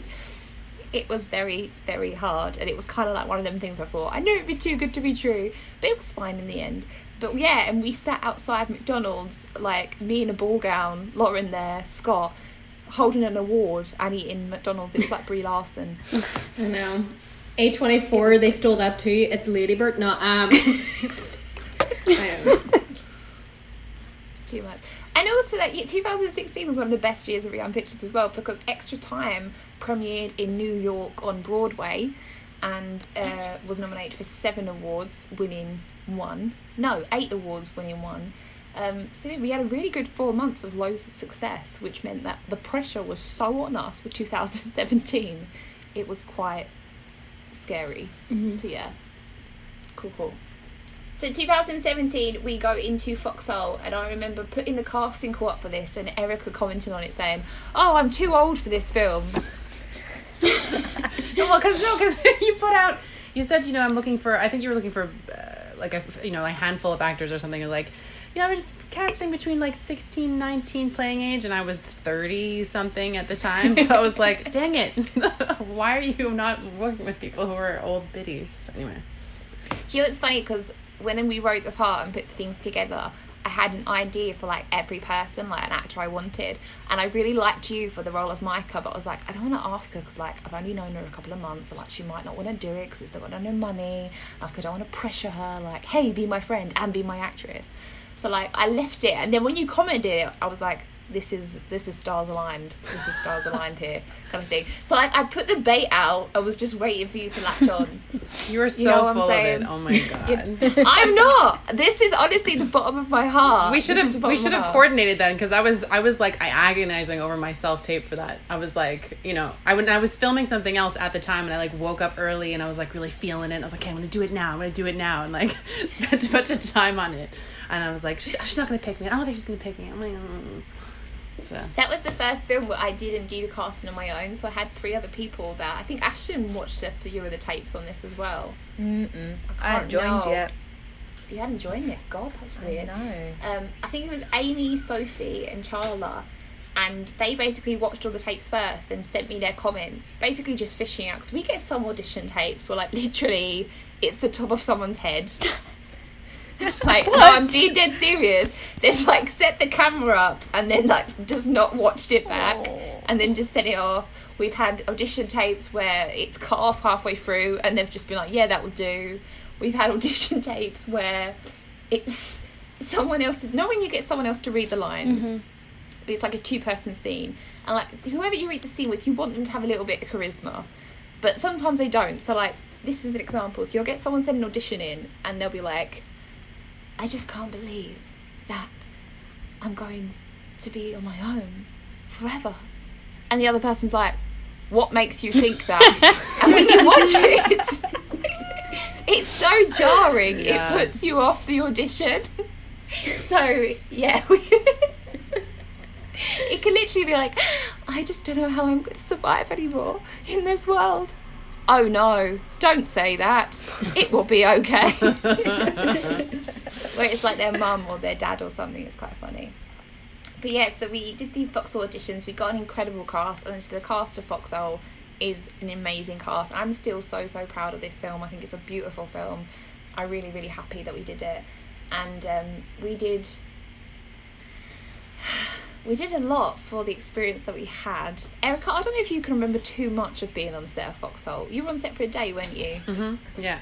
It was very, very hard, and it was kind of like one of them things. I thought I knew it'd be too good to be true, but it was fine in the end. But yeah, and we sat outside McDonald's, like me in a ball gown, Lauren there, Scott, holding an award and eating McDonald's. It was like Brie Larson. I know. A twenty four, they stole that too. It's Ladybird. No, um. It's too much. And also that 2016 was one of the best years of Rianne Pictures as well because Extra Time premiered in New York on Broadway and uh, was nominated for seven awards, winning one. No, eight awards, winning one. Um, so we had a really good four months of loads of success, which meant that the pressure was so on us for 2017. It was quite scary. So yeah, cool, cool. So 2017, we go into Foxhole, and I remember putting the casting call up for this, and Erica commenting on it saying, "Oh, I'm too old for this film." Well, because no, because you put out. You said, you know, I'm looking for. I think you were looking for, uh, like a, you know, a handful of actors or something. You're like, you know, I'm casting between like 16, 19 playing age, and I was 30 something at the time. So I was like, dang it, why are you not working with people who are old biddies? Anyway, Do you know what's funny? Because when we wrote the part and put things together, I had an idea for like every person, like an actor I wanted, and I really liked you for the role of Micah. But I was like, I don't want to ask her because like I've only known her a couple of months, and like she might not want to do it because it's not got no money. Like I don't want to pressure her. Like, hey, be my friend and be my actress. So like I left it, and then when you commented it, I was like, this is this is stars aligned. This is stars aligned here, kind of thing. So like I put the bait out. I was just waiting for you to latch on. You were so You know full saying? of it. Oh my god. I'm not. This is honestly the bottom of my heart. we should This is the have we should have coordinated then because I was I was like I agonizing over my self tape for that. I was like, you know, I when I was filming something else at the time and I like woke up early and I was like really feeling it. I was like, okay, I'm gonna do it now. I'm gonna do it now and like spent a bunch of time on it. And I was like, she's, she's not gonna pick me. I don't think she's gonna pick me. I'm like, mm. So That was the first film where I didn't do the casting on my own, so I had three other people that I think Ashton watched a few of the tapes on this as well. Mm-mm. I can't joined know. yet. You hadn't joined yet? God, that's weird. I know. Um, I think it was Amy, Sophie, and Charla, and they basically watched all the tapes first and sent me their comments, basically just fishing out. Because we get some audition tapes where, like, literally, it's the top of someone's head. like, no, I'm being dead serious. They've like set the camera up and then like just not watched it back, and then just set it off. We've had audition tapes where it's cut off halfway through, and they've just been like, "Yeah, that will do." We've had audition tapes where it's someone else's. Knowing you get someone else to read the lines, mm-hmm. it's like a two-person scene, and like whoever you read the scene with, you want them to have a little bit of charisma, but sometimes they don't. So like this is an example. So you'll get someone send an audition in, and they'll be like, "I just can't believe that I'm going to be on my own forever," and the other person's like, "What makes you think that?" and when you watch it. It's so jarring. Yeah. It puts you off the audition. So yeah, we, it can literally be like, I just don't know how I'm going to survive anymore in this world. Oh no! Don't say that. It will be okay. Where it's like their mum or their dad or something. It's quite funny. But yeah, so we did the Foxhole auditions. We got an incredible cast, and so the cast of Foxhole is an amazing cast. I'm still so so proud of this film. I think it's a beautiful film. I'm really really happy that we did it, and um, we did we did a lot for the experience that we had. Erica, I don't know if you can remember too much of being on set of Foxhole. You were on set for a day, weren't you? hmm yeah.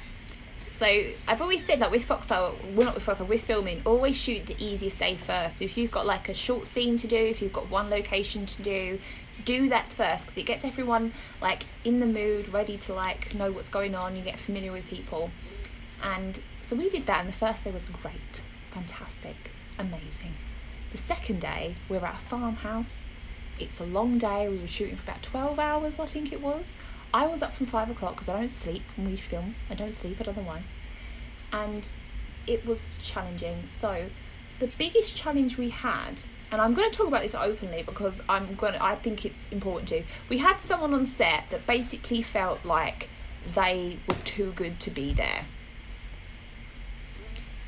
So I've always said like with Foxhole, we're not with Foxhole, we're filming. Always shoot the easiest day first. So if you've got like a short scene to do, if you've got one location to do, do that first because it gets everyone like in the mood, ready to like know what's going on. You get familiar with people, and so we did that. And the first day was great, fantastic, amazing. The second day we were at a farmhouse. It's a long day. We were shooting for about twelve hours, I think it was. I was up from five o'clock because I don't sleep when we film. I don't sleep I don't know why. and it was challenging. So, the biggest challenge we had, and I'm going to talk about this openly because I'm going to, I think it's important to. We had someone on set that basically felt like they were too good to be there.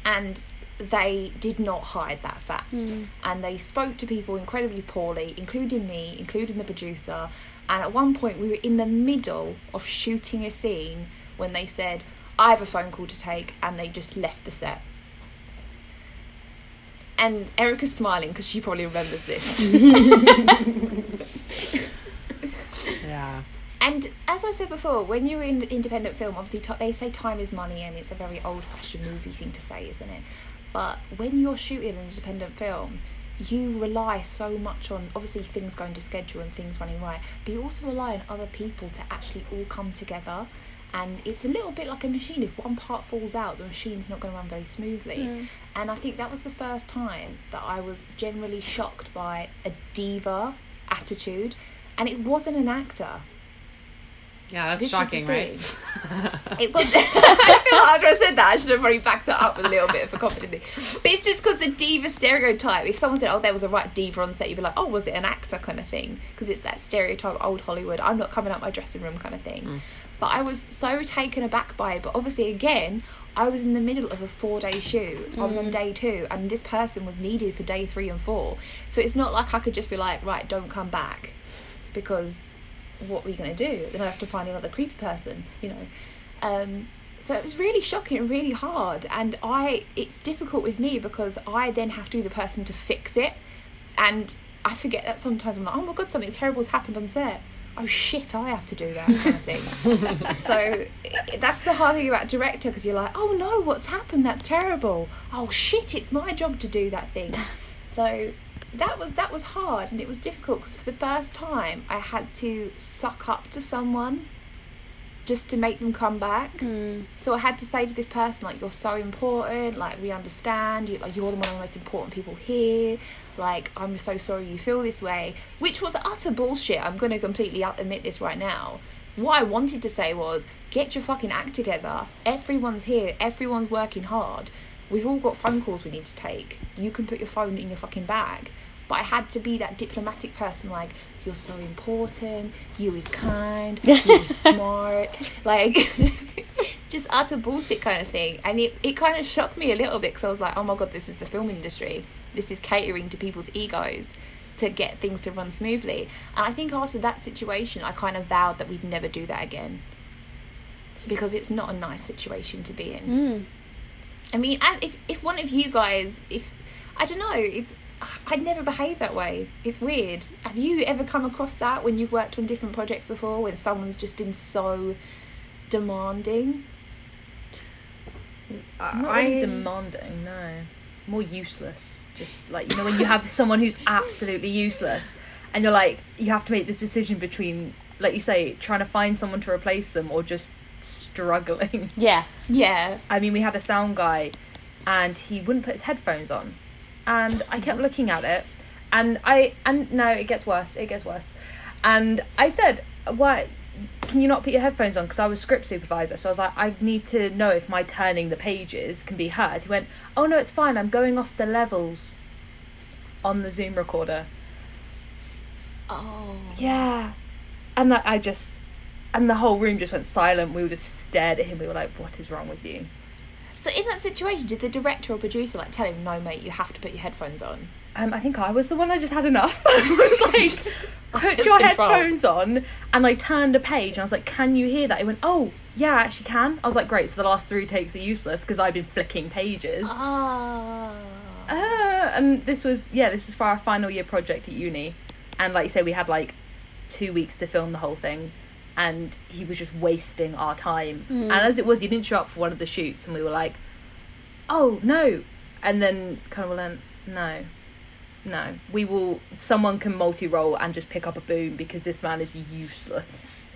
And they did not hide that fact. Hmm. And they spoke to people incredibly poorly, including me, including the producer. And at one point, we were in the middle of shooting a scene when they said, I have a phone call to take, and they just left the set. And Erica's smiling because she probably remembers this. Yeah. And as I said before, when you're in independent film, obviously t- they say time is money, and it's a very old-fashioned movie thing to say, isn't it? But when you're shooting an independent film, you rely so much on obviously things going to schedule and things running right, but you also rely on other people to actually all come together. And it's a little bit like a machine. If one part falls out, the machine's not going to run very smoothly. Hmm. And I think that was the first time that I was generally shocked by a diva attitude, and it wasn't an actor. Yeah, that's This shocking, right? It was. I feel like after I said that, I should have probably backed that up with a little bit of a confidence. But it's just because the diva stereotype. If someone said, "Oh, there was a right diva on set," you'd be like, "Oh, was it an actor?" kind of thing. Because it's that stereotype, old Hollywood. I'm not coming out my dressing room kind of thing. Mm. But I was so taken aback by it. But obviously, again, I was in the middle of a four-day shoot. I was on mm. day two, and this person was needed for day three and four. So it's not like I could just be like, "Right, don't come back," because what were you going to do? Then I have to find another creepy person, you know. Um, so it was really shocking and really hard and i it's difficult with me because i then have to be the person to fix it and i forget that sometimes i'm like oh my god something terrible's happened on set. Oh shit i have to do that kind of thing. So that's the hard thing about director because you're like oh no what's happened? That's terrible. Oh shit it's my job to do that thing. So that was that was hard and it was difficult because for the first time i had to suck up to someone just to make them come back Mm. so I had to say to this person, like, you're so important, like, we understand, you, like, you're the one of the most important people here, like, I'm so sorry you feel this way, which was utter bullshit. I'm going to completely admit this right now. What I wanted to say was, get your fucking act together. Everyone's here, everyone's working hard. We've all got phone calls we need to take. You can put your phone in your fucking bag. But I had to be that diplomatic person, like, you're so important, you is kind, you is smart, like, just utter bullshit kind of thing. And it, it kind of shocked me a little bit because I was like, oh my god, this is the film industry. This is catering to people's egos to get things to run smoothly. And I think after that situation, I kind of vowed that we'd never do that again. Because it's not a nice situation to be in. Mm. I mean, and if if one of you guys, if I don't know, it's I'd never behave that way. It's weird. Have you ever come across that when you've worked on different projects before, when someone's just been so demanding? Not really demanding, no. More useless. Just like you know when you have someone who's absolutely useless, and you're like you have to make this decision between, like you say, trying to find someone to replace them or just struggling. Yeah. Yeah. I mean, we had a sound guy, and he wouldn't put his headphones on, and I kept looking at it, and I and no, it gets worse. It gets worse, and I said, "Why can you not put your headphones on?" Because I was script supervisor, so I was like, "I need to know if my turning the pages can be heard." He went, "Oh no, it's fine. I'm going off the levels on the Zoom recorder." Oh. Yeah, and that I just. And the whole room just went silent. We all just stared at him. We were like, "What is wrong with you?" So in that situation, did the director or producer like tell him, "No, mate, you have to put your headphones on"? Um, I think I was the one I just had enough. I was like, put your control. headphones on, and I turned a page, and I was like, can you hear that? He went, oh, yeah, I actually can. I was like, great, so the last three takes are useless because I've been flicking pages. Ah. Uh, and this was, yeah, this was for our final year project at uni. And like you say, we had like two weeks to film the whole thing, and he was just wasting our time. Hmm. And as it was, he didn't show up for one of the shoots, and we were like, oh, no. And then kind of went, no, no, we will. Someone can multi-roll and just pick up a boom because this man is useless.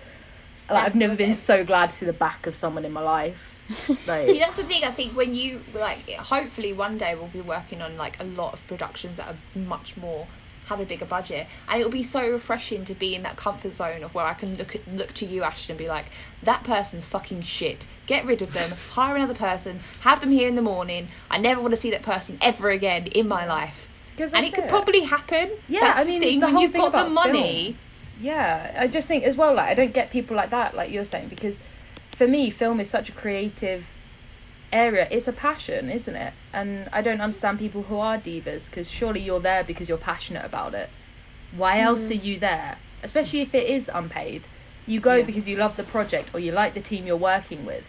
Like, I've never been so glad to see the back of someone in my life. See, that's the thing. I think when you like, hopefully one day we'll be working on like a lot of productions that are much more have a bigger budget, and it'll be so refreshing to be in that comfort zone of where I can look at look to you, Ashton, and be like, that person's fucking shit. Get rid of them. hire another person. Have them here in the morning. I never want to see that person ever again in my life And it could it. probably happen. Yeah, I mean, thing. the when whole you've thing got the about money. Yeah, I just think as well, like I don't get people like that, like you're saying, because for me, film is such a creative area. It's a passion, isn't it? And I don't understand people who are divas, because surely you're there because you're passionate about it. Why mm-hmm. else are you there? Especially if it is unpaid. You go Yeah. because you love the project or you like the team you're working with.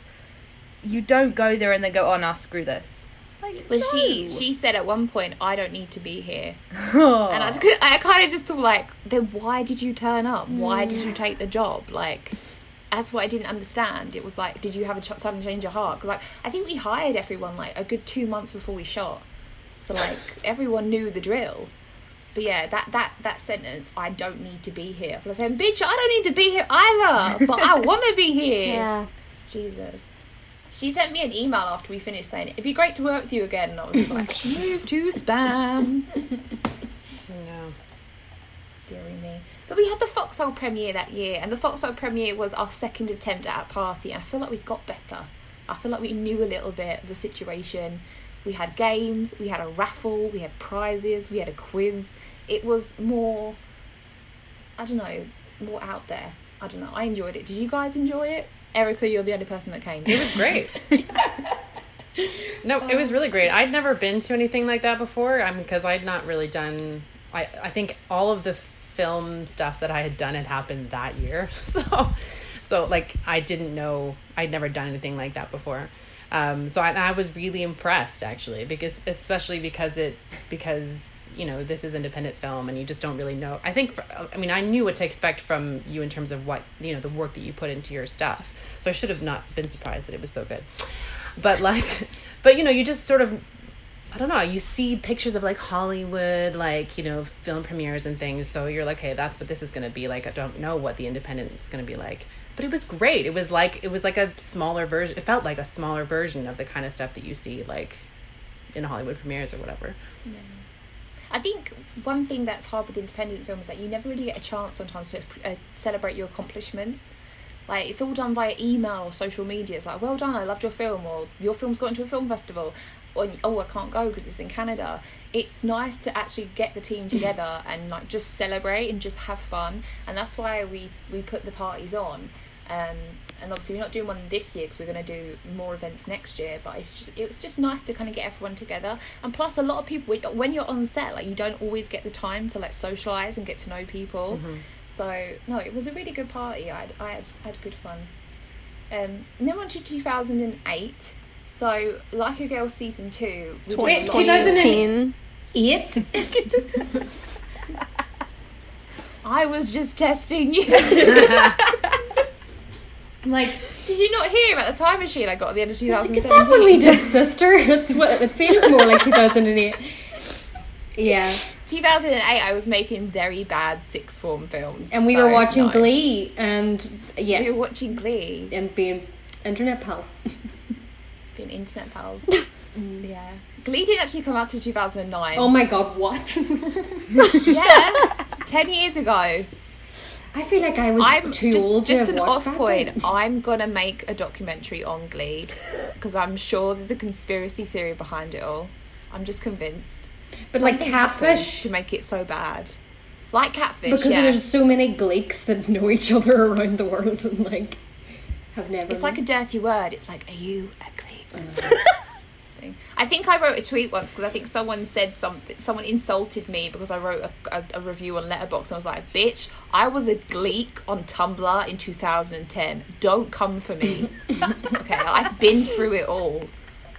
You don't go there and then go, oh, nah, screw this. Like, But she no. she said at one point, I don't need to be here. And I, just- I kind of just thought, like, then why did you turn up? Why did you take the job? Like, that's what I didn't understand. It was like, did you have a ch- sudden change of heart? Because, like, I think we hired everyone, like, a good two months before we shot. So, like, everyone knew the drill. But yeah, that, that, that sentence, I don't need to be here. I was saying, bitch, I don't need to be here either, but I want to be here. Yeah. Jesus. She sent me an email after we finished saying, it'd be great to work with you again. And I was like, move to spam. No. dearie me. But we had the Foxhole premiere that year, and the Foxhole premiere was our second attempt at a party, and I feel like we got better. I feel like we knew a little bit of the situation. We had games, we had a raffle, we had prizes, we had a quiz. It was more, I don't know, more out there. I don't know. I enjoyed it. Did you guys enjoy it? Erica, you're the only person that came. It was great. no, it was really great. I'd never been to anything like that before. Because I'd not really done. I I think all of the film stuff that I had done had happened that year. So So like I didn't know I'd never done anything like that before. Um, so I, I was really impressed actually because especially because it because you know this is independent film and you just don't really know. I think for, I mean I knew what to expect from you in terms of what you know the work that you put into your stuff. So I should have not been surprised that it was so good. But like, but you know you just sort of I don't know. You see pictures of like Hollywood, like you know, film premieres and things. So you're like, hey, that's what this is going to be like. I don't know what the independent is going to be like, but it was great. It was like it was like a smaller version. It felt like a smaller version of the kind of stuff that you see like in Hollywood premieres or whatever. I think one thing that's hard with independent films is that you never really get a chance sometimes to uh, celebrate your accomplishments. Like it's all done via email or social media. It's like, well done, I loved your film, or your film's got into a film festival, or oh, I can't go because it's in Canada. It's nice to actually get the team together and like just celebrate and just have fun, and that's why we we put the parties on. Um, and obviously we're not doing one this year because we're going to do more events next year but it's just it's just nice to kind of get everyone together and plus a lot of people when you're on set like you don't always get the time to like socialize and get to know people Mm-hmm. so no it was a really good party i had i had, I had good fun um and then on to 2008 so like a girl season 2 we did a lot- 2008? 2018. Eight. i was just testing you I'm like, did you not hear about the time machine i got at the end of is 2017 that when we did Sister? It's what it feels more like 2008. Yeah, 2008 i was making very bad sixth form films and we so, were watching no. Glee, and yeah, we were watching glee and being internet pals. being internet pals mm, yeah glee didn't actually come out to 2009 Oh my god, what? yeah 10 years ago I feel like I was I'm too just, old to just have an off point. then. I'm gonna make a documentary on Glee because I'm sure there's a conspiracy theory behind it all. I'm just convinced. But like Something happened catfish, to make it so bad, like catfish. because yeah. there's so many Gleeks that know each other around the world and like have never. It's like a dirty word. It's like, are you a Glee? Uh. I think I wrote a tweet once because I think someone said something. Someone insulted me because I wrote a, a, a review on Letterboxd and I was like, "Bitch, I was a gleek on Tumblr in 2010. Don't come for me. okay, I've been through it all.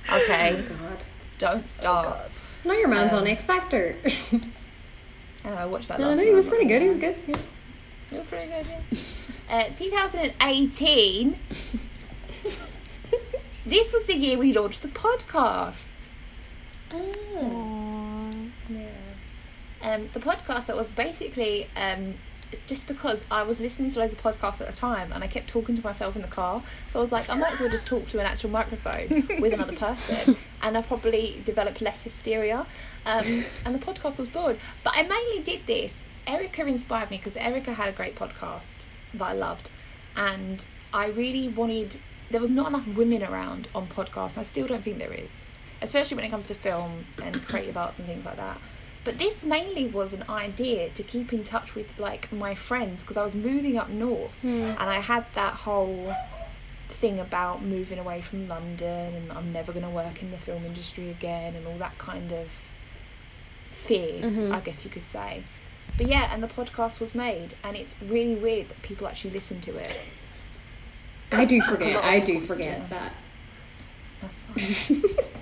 Oh Okay, god. don't start. no, your man's Um, on X Factor. Oh, I watched that. no, no, he was pretty good. He was good. Yeah. It was pretty good. Yeah. Uh, 2018. this was the year we launched the podcast. Yeah. Um, the podcast that was basically um, just because I was listening to loads of podcasts at the time and I kept talking to myself in the car. So I was like, I might as well just talk to an actual microphone with another person. And I probably developed less hysteria. Um, and the podcast was bored. But I mainly did this. Erica inspired me because Erica had a great podcast that I loved. And I really wanted, there was not enough women around on podcasts. I still don't think there is, especially when it comes to film and creative arts and things like that. But this mainly was an idea to keep in touch with like my friends because I was moving up north and I had that whole thing about moving away from London and I'm never going to work in the film industry again and all that kind of fear, Mhm. I guess you could say. But yeah, and the podcast was made and it's really weird that people actually listen to it. I do forget. I do forget that. That's fine.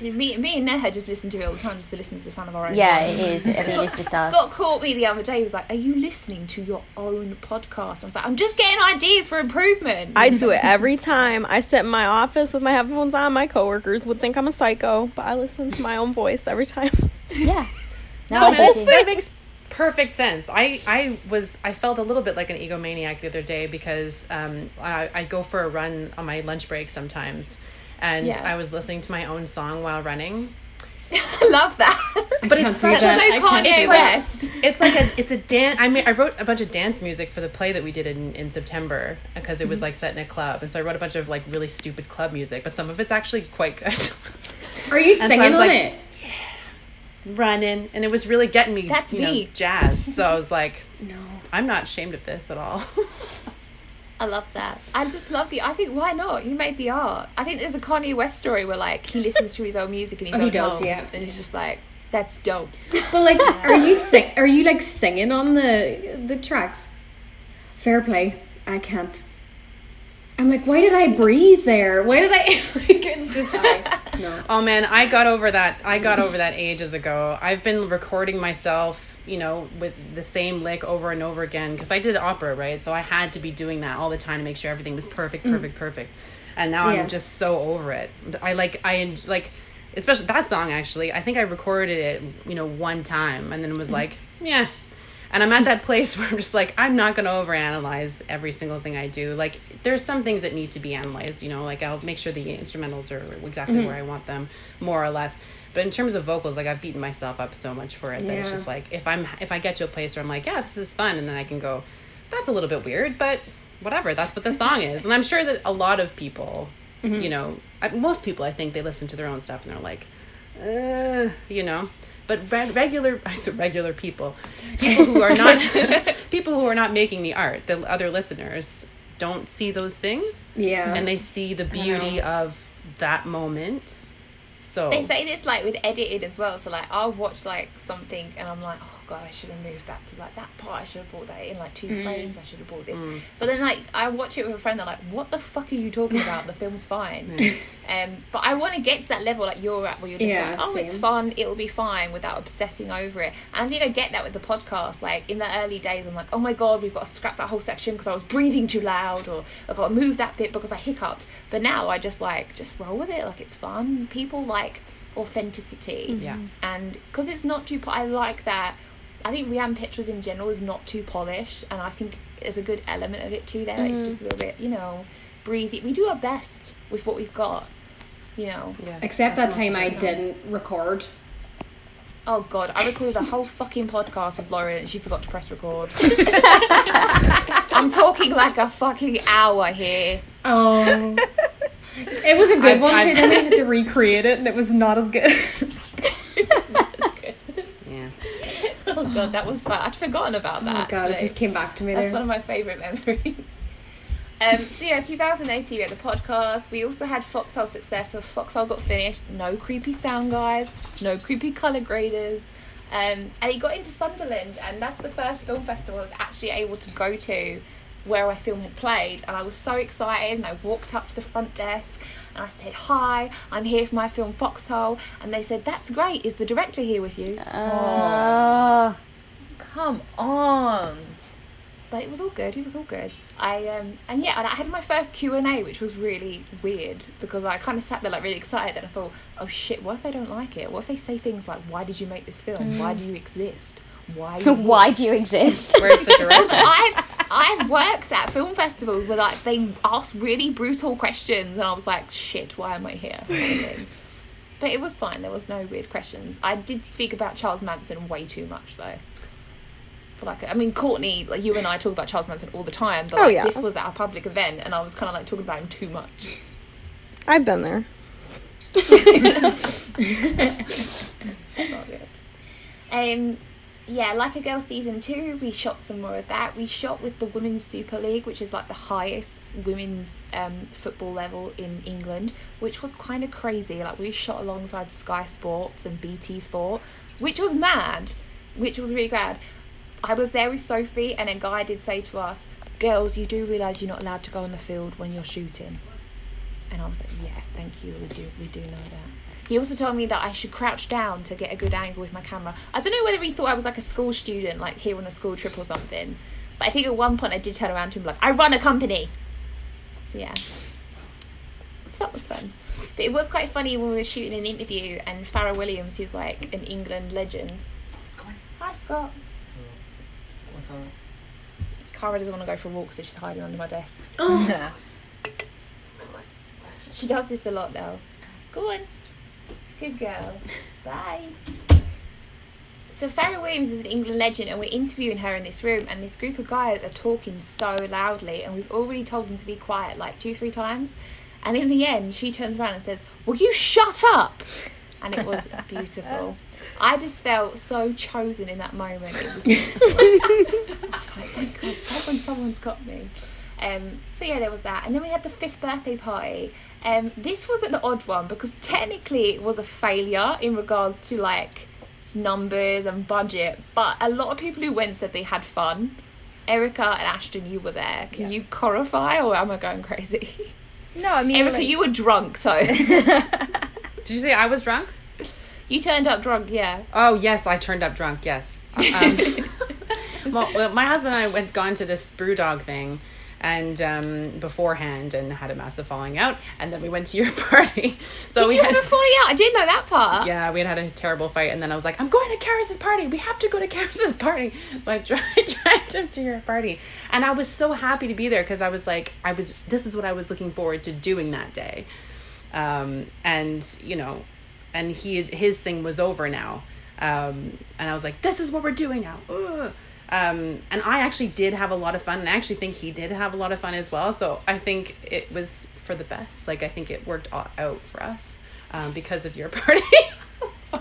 me, me and Neha just listen to it all the time just to listen to the sound of our own Yeah, it is. I mean, it's just us. Scott caught me the other day. He was like, "Are you listening to your own podcast?" I was like, "I'm just getting ideas for improvement." I do it every time. I sit in my office with my headphones on. My coworkers would think I'm a psycho, but I listen to my own voice every time. Yeah. No, No, I man, get you. that makes perfect sense. I, I was I felt a little bit like an egomaniac the other day because um, I I go for a run on my lunch break sometimes, and Yeah. I was listening to my own song while running. I love that. I But can't it's such so that. I can't do that. West. It's like a it's a dance. I mean, I wrote a bunch of dance music for the play that we did in in September because it was like set in a club, and so I wrote a bunch of like really stupid club music, but some of it's actually quite good. Are you singing was on like- it? Running, and it was really getting me. That's you know, me. jazz. So I was like, No. I'm not ashamed of this at all. I love that. I just love the. I think why not? You made the art. I think there's a Kanye West story where like he listens to his own music and his Oh, he does, yeah. and he's just like, "That's dope." But like, are you sing? Are you like singing on the the tracks? fair play. I can't. I'm like, why did I breathe there? Why did I? like, it's just I. No. Oh man, I got over that. I got over that ages ago. I've been recording myself, you know, with the same lick over and over again because I did opera, right? So I had to be doing that all the time to make sure everything was perfect, mm. perfect, perfect. And now Yeah. I'm just so over it. I like I like especially that song actually. I think I recorded it, you know, one time and then it was mm-hmm. like, yeah. And I'm at that place where I'm just like, I'm not going to overanalyze every single thing I do. Like, there's some things that need to be analyzed, you know, like I'll make sure the instrumentals are exactly mm-hmm. where I want them, more or less. But in terms of vocals, like I've beaten myself up so much for it that it's just like if I'm if I get to a place where I'm like, yeah, this is fun, and then I can go, that's a little bit weird, but whatever, that's what the mm-hmm. song is. And I'm sure that a lot of people, mm-hmm. you know, most people, I think they listen to their own stuff and they're like, uh, you know. But re- regular, I said regular people, people who are not, people who are not making the art, the other listeners don't see those things, Yeah. and they see the beauty of that moment. So They say this like with edited as well. So like I'll watch like something and I'm like, oh god, I should have moved that to like that part. I should have brought that in like two frames. I should have brought this. But then like I watch it with a friend. They're like, what the fuck are you talking about? The film's fine. um, but I want to get to that level like you're at where you're just Yeah, like, oh, it's fun. It'll be fine without obsessing over it. And I think I get that with the podcast. Like in the early days, I'm like, oh my god, we've got to scrap that whole section because I was breathing too loud, or I've got to move that bit because I hiccuped. But now I just like just roll with it. Like it's fun. People like authenticity yeah, and because it's not too i like that i think rianne pictures in general is not too polished and i think there's a good element of it too there it's mm. just a little bit you know breezy we do our best with what we've got you know yeah. Except that time I important. didn't record. oh god i recorded a whole fucking podcast with lauren and she forgot to press record i'm talking like a fucking hour here Oh. it was a good I've- one I've- too. Then we had to recreate it, and it was not as good. Yeah. Oh god that was fun i'd forgotten about that. oh that god, it just came back to me That's there. one of my favourite memories. um, so yeah, 2018 we had the podcast. We also had Foxhole success. So Foxhole got finished. No creepy sound guys. No creepy colour graders. Um, and he got into Sunderland, and that's the first film festival I was actually able to go to where my film had played. And I was so excited, and I walked up to the front desk. And I said, Hi, I'm here for my film Foxhole. And they said, That's great. Is the director here with you? Oh. Come on. but it was all good. It was all good. I um and yeah, and I had my first Q and A, which was really weird because I kind of sat there like really excited, and I thought, oh shit, what if they don't like it? What if they say things like, why did you make this film? Why mm. do you exist? Why? are you? Why do you exist? Where's the director? I've I've worked at film festivals where like they ask really brutal questions, and I was like, shit, why am I here? kind of thing. But it was fine. There was no weird questions. I did speak about Charles Manson way too much though. For like, I mean, Courtney, like you and I talk about Charles Manson all the time, but Oh, yeah. this was at a public event, and I was kind of like talking about him too much. I've been there. It's not good. Um, yeah, like a girl season two, we shot some more of that. We shot with the Women's Super League, which is like the highest women's um, football level in England, which was kind of crazy. Like we shot alongside Sky Sports and BT Sport, which was mad, which was really bad. I was there with Sophie, and a guy did say to us, "Girls, you do realise you're not allowed to go on the field when you're shooting." And I was like, "Yeah, thank you. We do, we do know that." He also told me that I should crouch down to get a good angle with my camera. I don't know whether he thought I was like a school student, like here on a school trip or something. But I think at one point I did turn around to him like, I run a company. So yeah. So that was fun. But it was quite funny when we were shooting an interview and Fara Williams, who's like an England legend. Come on. Hi Scott. Cara doesn't want to go for a walk, so she's hiding under my desk. Oh, She does this a lot now. Go on. Good girl. Bye. So Fara Williams is an England legend, and we're interviewing her in this room, and this group of guys are talking so loudly, and we've already told them to be quiet like two, three times, and in the end, she turns around and says, "Will you shut up?" And it was beautiful. I just felt so chosen in that moment. It was beautiful. I was like, "Thank God, someone, someone's got me." Um, so yeah, there was that, and then we had the fifth birthday party. Um, this was an odd one because technically it was a failure in regards to like numbers and budget, but a lot of people who went said they had fun. Erica and Ashton, you were there. Can Yeah. you clarify, or am I going crazy? No, I mean, Erica, like- you were drunk, so Did you say I was drunk? you turned up drunk. Yeah. Oh yes, I turned up drunk. Yes. Um, well, well, my husband and I went gone to this BrewDog thing, and um, beforehand, and had a massive falling out, and then we went to your party. So Did we you had. have a falling out? I didn't know that part. yeah, we had had a terrible fight, and then I was like, "I'm going to Caris's party. We have to go to Caris's party." So I tried, dragged him to your party, and I was so happy to be there because I was like, I was. This is what I was looking forward to doing that day, um, and you know, and he his thing was over now, um, and I was like, "This is what we're doing now." Ugh. Um, and I actually did have a lot of fun, and I actually think he did have a lot of fun as well. So I think it was for the best. Like I think it worked out for us um, because of your party. so,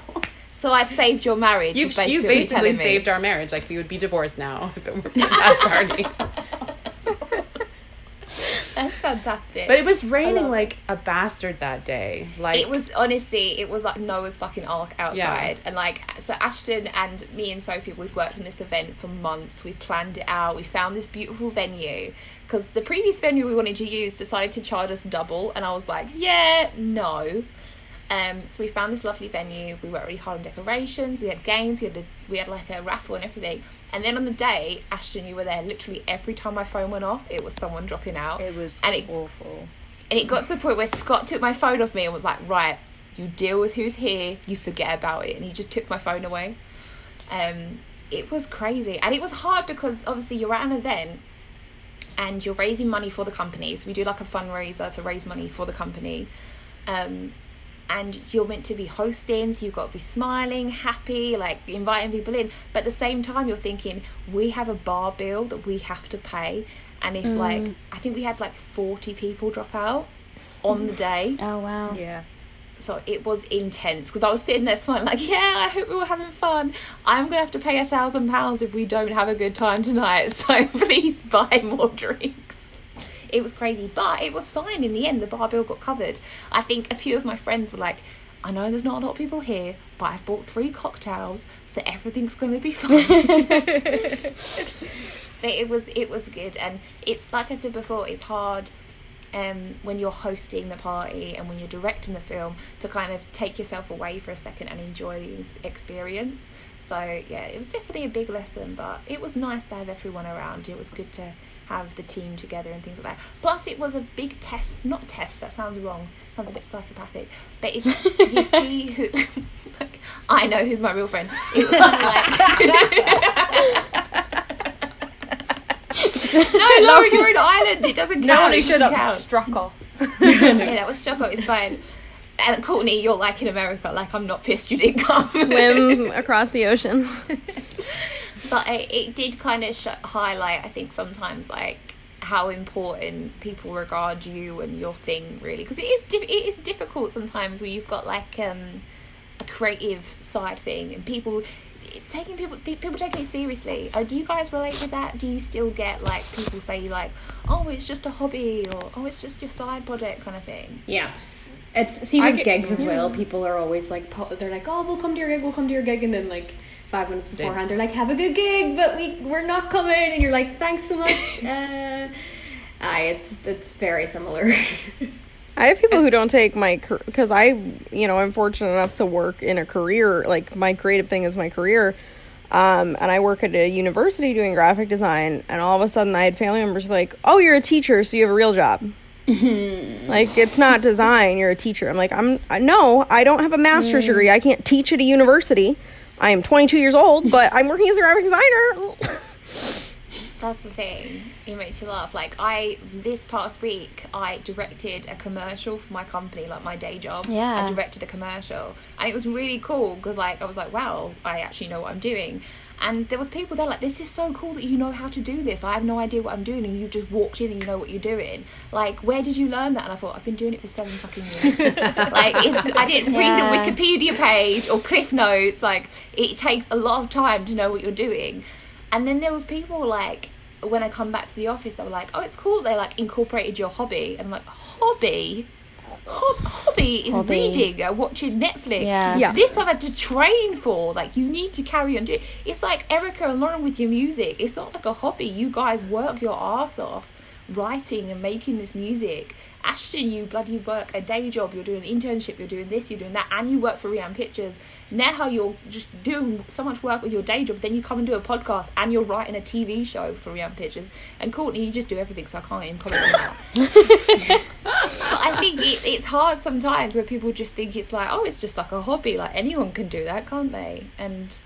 So I've saved your marriage. you've is you basically telling me. saved our marriage. Like we would be divorced now if it weren't for that party. Fantastic. But it was raining like a bastard that day. Like it was honestly, it was like Noah's fucking ark outside, and like so Ashton and me and Sophie, we'd worked on this event for months. We planned it out. We found this beautiful venue because the previous venue we wanted to use decided to charge us double, and I was like, yeah, no. Um, so we found this lovely venue. We worked really hard on decorations. We had games. We had a, we had like a raffle and everything. And then on the day, Ashton, you were there. Literally every time my phone went off, it was someone dropping out. It was And it- awful. And it got to the point where Scott took my phone off me and was like, right, you deal with who's here, you forget about it. And he just took my phone away. Um, it was crazy. And it was hard because obviously you're at an event and you're raising money for the company. So we do like a fundraiser to raise money for the company. Um, and you're meant to be hosting, so you've got to be smiling, happy, like inviting people in. But at the same time, you're thinking, we have a bar bill that we have to pay. And if, mm. like, I think we had like 40 people drop out on the day. Oh wow. Yeah. So it was intense because I was sitting there smiling, like, yeah, I hope we were having fun. I'm going to have to pay a thousand pounds if we don't have a good time tonight. So please buy more drinks. It was crazy, but it was fine in the end. The bar bill got covered. I think a few of my friends were like, I know there's not a lot of people here, but I've bought three cocktails, so everything's going to be fine. but it was it was good, and it's like I said before, it's hard um, when you're hosting the party and when you're directing the film to kind of take yourself away for a second and enjoy the experience. So yeah, it was definitely a big lesson, but it was nice to have everyone around. It was good to have the team together and things like that. Plus, it was a big test. Not test. That sounds wrong. Sounds a bit psychopathic. But it's you see who. like, I know who's my real friend. It was like. no, Lauren, you're in Ireland. It doesn't count. No one It who showed doesn't up count. struck off. Yeah, that was Choco. It's fine. And Courtney, you're like in America. Like I'm not pissed you didn't come. Swim across the ocean. But it, it did kind of sh- highlight, I think, sometimes like how important people regard you and your thing really because it is diff- it is difficult sometimes when you've got like um a creative side thing and people taking people people taking it seriously uh, do you guys relate to that do you still get like people say like oh it's just a hobby or oh it's just your side project kind of thing Yeah. It's see with get- gigs as well. People are always like, po- they're like, "Oh, we'll come to your gig. We'll come to your gig," and then like five minutes beforehand, they're like, "Have a good gig, but we we're not coming," and you're like, "Thanks so much." uh, aye, it's it's very similar. I have people who don't take my because I, you know, I'm fortunate enough to work in a career like my creative thing is my career, um, and I work at a university doing graphic design, and all of a sudden I had family members like, "Oh, you're a teacher, so you have a real job." like it's not design, you're a teacher. I'm like, I'm I- no, I don't have a master's degree. I can't teach at a university. I am 22 years old, but I'm working as a graphic designer. That's the thing. It makes you laugh. Like I, this past week, I directed a commercial for my company, like my day job. Yeah. I directed a commercial, and it was really cool because, like, I was like, wow, I actually know what I'm doing. And there was people there like, this is so cool that you know how to do this. I have no idea what I'm doing, and you just walked in and you know what you're doing. Like, where did you learn that? And I thought, I've been doing it for seven fucking years. like, it's, I didn't read a Wikipedia page or Cliff Notes. Like, it takes a lot of time to know what you're doing. And then there was people like when I come back to the office, they were like, "Oh, it's cool." They like incorporated your hobby, and I'm like, "Hobby? Hob- hobby is Hobby. reading or watching Netflix. Yeah. Yeah. This I've had to train for. Like you need to carry on doing. It's like Erica and Lauren with your music. It's not like a hobby. You guys work your ass off writing and making this music. Ashton, you bloody work a day job. You're doing an internship. You're doing this. You're doing that, and you work for Rianne Pictures. Neha, you're just doing so much work with your day job. Then you come and do a podcast, and you're writing a TV show for Rianne Pictures. And Courtney, you just do everything. So I can't even comment on that. I think it, it's hard sometimes where people just think it's like, oh, it's just like a hobby. Like anyone can do that, can't they? And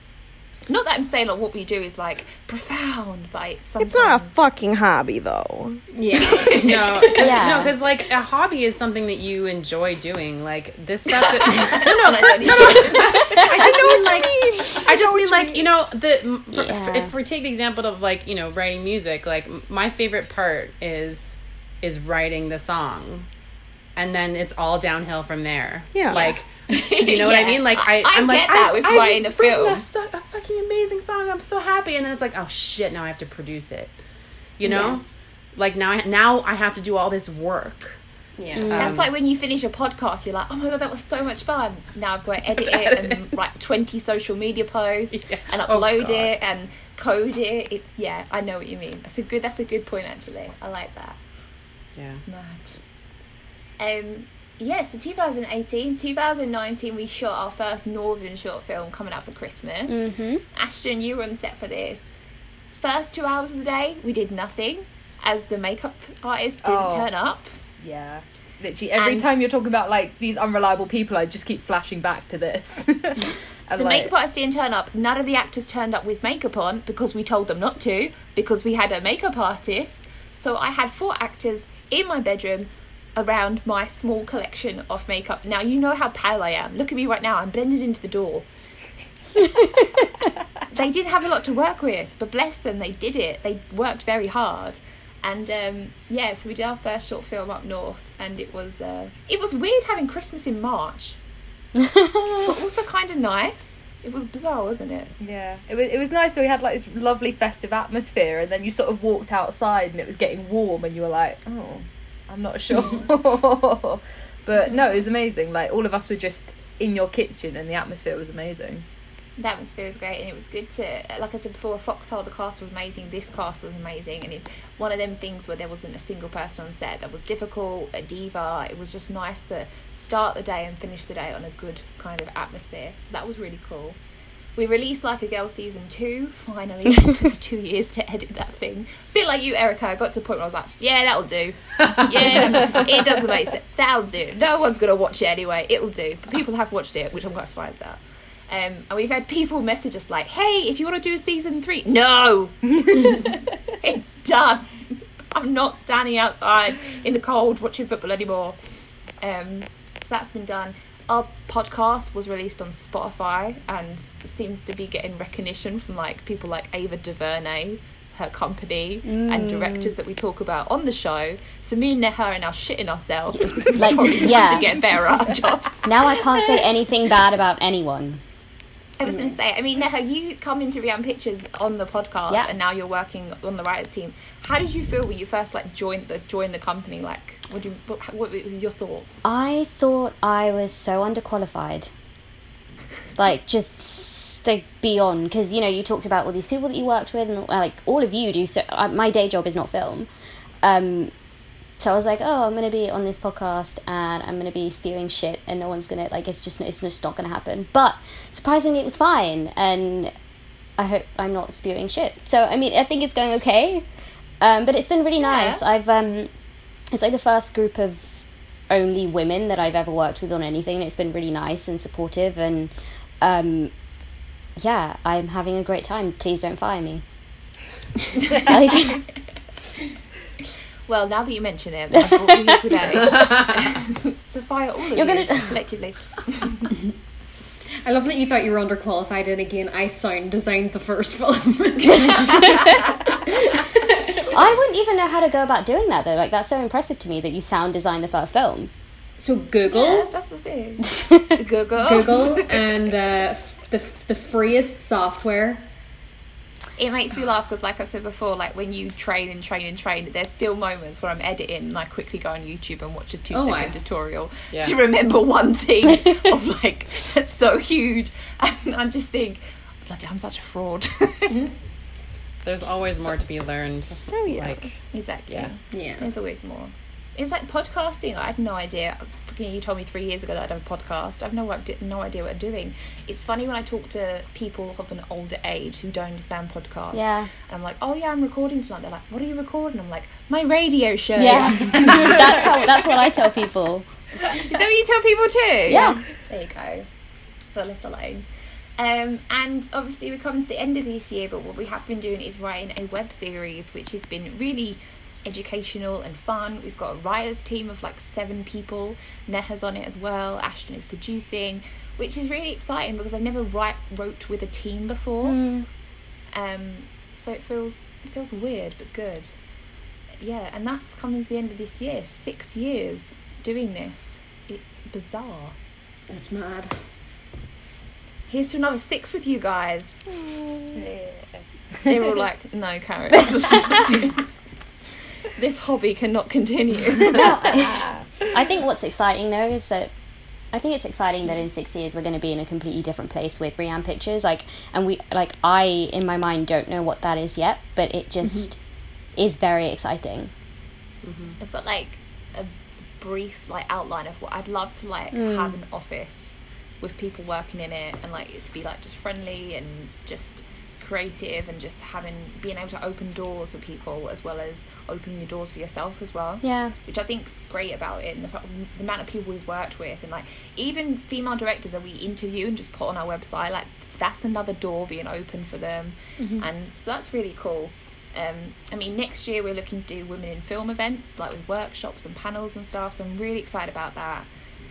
not that I'm saying like what we do is like profound, but it's sometimes It's not a fucking hobby though. Yeah. no, cause, Yeah. no, because like a hobby is something that you enjoy doing. Like this stuff. That, no, And I no, no, to- no. I just mean like I just mean like you know the for- Yeah. if we take the example of like you know writing music, like m- my favorite part is is writing the song, and then it's all downhill from there. Yeah. like. You know what I mean? Like I, I I'm like get that I've, with I've writing a film. A, so- a fucking amazing song. I'm so happy, and then it's like, oh shit! Now I have to produce it. You know, Yeah. like now, I, now I have to do all this work. Yeah. That's Um, like when you finish a podcast, you're like, oh my god, that was so much fun. Now I've got to edit it and write 20 social media posts Yeah. and Oh, upload God. it and code it. It's yeah, I know what you mean. That's a good. That's a good point actually. I like that. Yeah. Mad. Um, yeah, so 2018, 2019, we shot our first Northern short film coming out for Christmas. Mm-hmm. Ashton, you were on set for this. First two hours of the day, we did nothing as the makeup artist didn't Oh. turn up. Yeah. Literally, every And- time you're talking about like these unreliable people, I just keep flashing back to this. The like, makeup artist didn't turn up. None of the actors turned up with makeup on because we told them not to, because we had a makeup artist. So I had four actors in my bedroom around my small collection of makeup. Now, you know how pale I am. Look at me right now. I'm blended into the door. they didn't have a lot to work with, but bless them, they did it. They worked very hard. And um, yeah, so we did our first short film up north, and it was uh, it was weird having Christmas in March, but also kind of nice. It was bizarre, wasn't it? Yeah, it was it was nice. So we had like this lovely festive atmosphere, and then you sort of walked outside, and it was getting warm, and you were like, "Oh, I'm not sure." but no, it was amazing. Like all of us were just in your kitchen, and the atmosphere was amazing. The atmosphere was great, and it was good to, like I said before, Foxhole, the cast was amazing. This cast was amazing, and it's one of them things where there wasn't a single person on set that was difficult, a diva. It was just nice to start the day and finish the day on a good kind of atmosphere. So that was really cool. We released Like a Girl season two. Finally, it took me two years to edit that thing. bit like you, Erica. I got to the point where I was like, "Yeah, that'll do. Yeah, it doesn't make sense. That'll do. No one's gonna watch it anyway. It'll do." But people have watched it, which I'm quite surprised at. Um, and we've had people message us like, "Hey, if you want to do a season three, no, it's done. I'm not standing outside in the cold watching football anymore." Um, so that's been done. Our podcast was released on Spotify and seems to be getting recognition from like people like Ava DuVernay, her company, and mm. directors that we talk about on the show. So me and Neha are now shitting ourselves. Like, yeah. to get better at our jobs. Now I can't say anything bad about anyone. I was going to say, I mean, Neha, you come into Rianne Pictures on the podcast, Yeah. and now you're working on the writers team. How did you feel when you first like joined the joined the company? Like, what do you, what, what were your thoughts? I thought I was so underqualified. Like, just like beyond. Because, you know, you talked about all these people that you worked with, and like, all of you do. So, uh, my day job is not film. Um, so I was like, oh, I'm going to be on this podcast and I'm going to be spewing shit and no one's going to, like, it's just, it's just not going to happen. But surprisingly, it was fine. And I hope I'm not spewing shit. So, I mean, I think it's going okay. Um, but it's been really nice. Yeah. I've, um, it's like the first group of only women that I've ever worked with on anything. It's been really nice and supportive, and um, yeah, I'm having a great time. Please don't fire me. like, Well, now that you mention it, I brought you here today to fire all of You're you gonna- collectively. I love that you thought you were underqualified, and again, I sound designed the first film. I wouldn't even know how to go about doing that though. Like that's so impressive to me that you sound designed the first film. so Google, Yeah, that's the thing. Google. Google, and uh, f- the the freest software it makes me laugh because, like I've said before, like when you train and train and train, there's still moments where I'm editing and I quickly go on YouTube and watch a two Oh, second I- tutorial Yeah. to remember one thing of like that's so huge, and I just think, bloody, I'm such a fraud. Mm-hmm. There's always more to be learned. Oh yeah. Like, exactly. Yeah. Yeah. There's always more. It's like podcasting. I had no idea. Freaking, you told me three years ago that I'd have a podcast. I've no no idea what I'm doing. It's funny when I talk to people of an older age who don't understand podcasts. Yeah. And I'm like, oh yeah, I'm recording tonight. They're like, what are you recording? I'm like, my radio show. Yeah. that's how. That's what I tell people. Is that what you tell people too? Yeah. There you go. Got less alone. Um, and obviously we're coming to the end of this year, but what we have been doing is writing a web series, which has been really educational and fun. We've got a writers team of like seven people. Neha's on it as well. Ashton is producing, which is really exciting because I've never write wrote with a team before. Mm. Um, so it feels it feels weird but good. Yeah, and that's coming to the end of this year. Six years doing this. It's bizarre. It's mad. Here's to another six with you guys. They're all like, no, Karen. this hobby cannot continue. I think what's exciting though is that I think it's exciting that in six years we're going to be in a completely different place with Rianne Pictures. Like, and we like I in my mind don't know what that is yet, but it just is very exciting. I've got like a brief like outline of what I'd love to like Mm. have an office with people working in it and like it to be like just friendly and just creative and just having being able to open doors for people as well as opening your doors for yourself as well. Yeah. which I think's great about it, and the, fact, the amount of people we've worked with, and like even female directors that we interview and just put on our website, like that's another door being open for them, and so that's really cool. Um, I mean, next year we're looking to do women in film events, like with workshops and panels and stuff. So I'm really excited about that.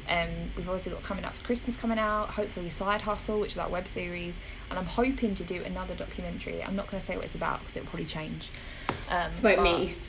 Um, we've also got coming up for Christmas coming out, hopefully Side Hustle, which is our web series, and I'm hoping to do another documentary. I'm not going to say what it's about because it'll probably change. Um, It's about me.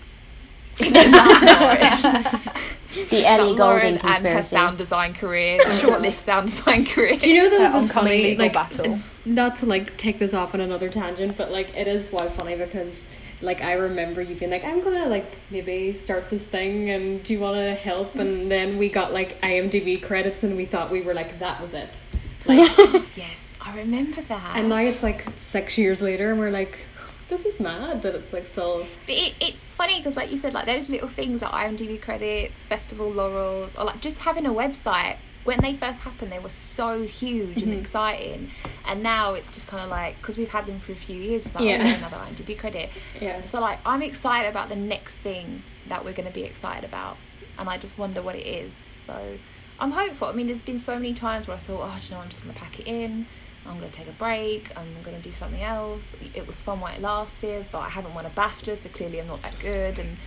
It's about The Ellie Goulding and her sound design career, short-lived sound design career. Do you know That that's funny? legal Like, battle. not to like take this off on another tangent, but like it is quite funny because like I remember you being like, I'm gonna like maybe start this thing, and do you want to help? And then we got like IMDb credits, and we thought we were like that was it. Like, Yes, I remember that. and now it's like six years later, and we're like, this is mad that it's like still. But it, it's funny because, like you said, like those little things like IMDb credits, festival laurels, or like just having a website. When they first happened, they were so huge and mm-hmm. exciting, and now it's just kind of like because we've had them for a few years. It's like Yeah. oh, another IMDb credit. Yeah. So like I'm excited about the next thing that we're going to be excited about, and I just wonder what it is. So I'm hopeful. I mean, there's been so many times where I thought, oh, you know, I'm just going to pack it in. I'm going to take a break. I'm going to do something else. It was fun while it lasted, but I haven't won a BAFTA, so clearly I'm not that good. And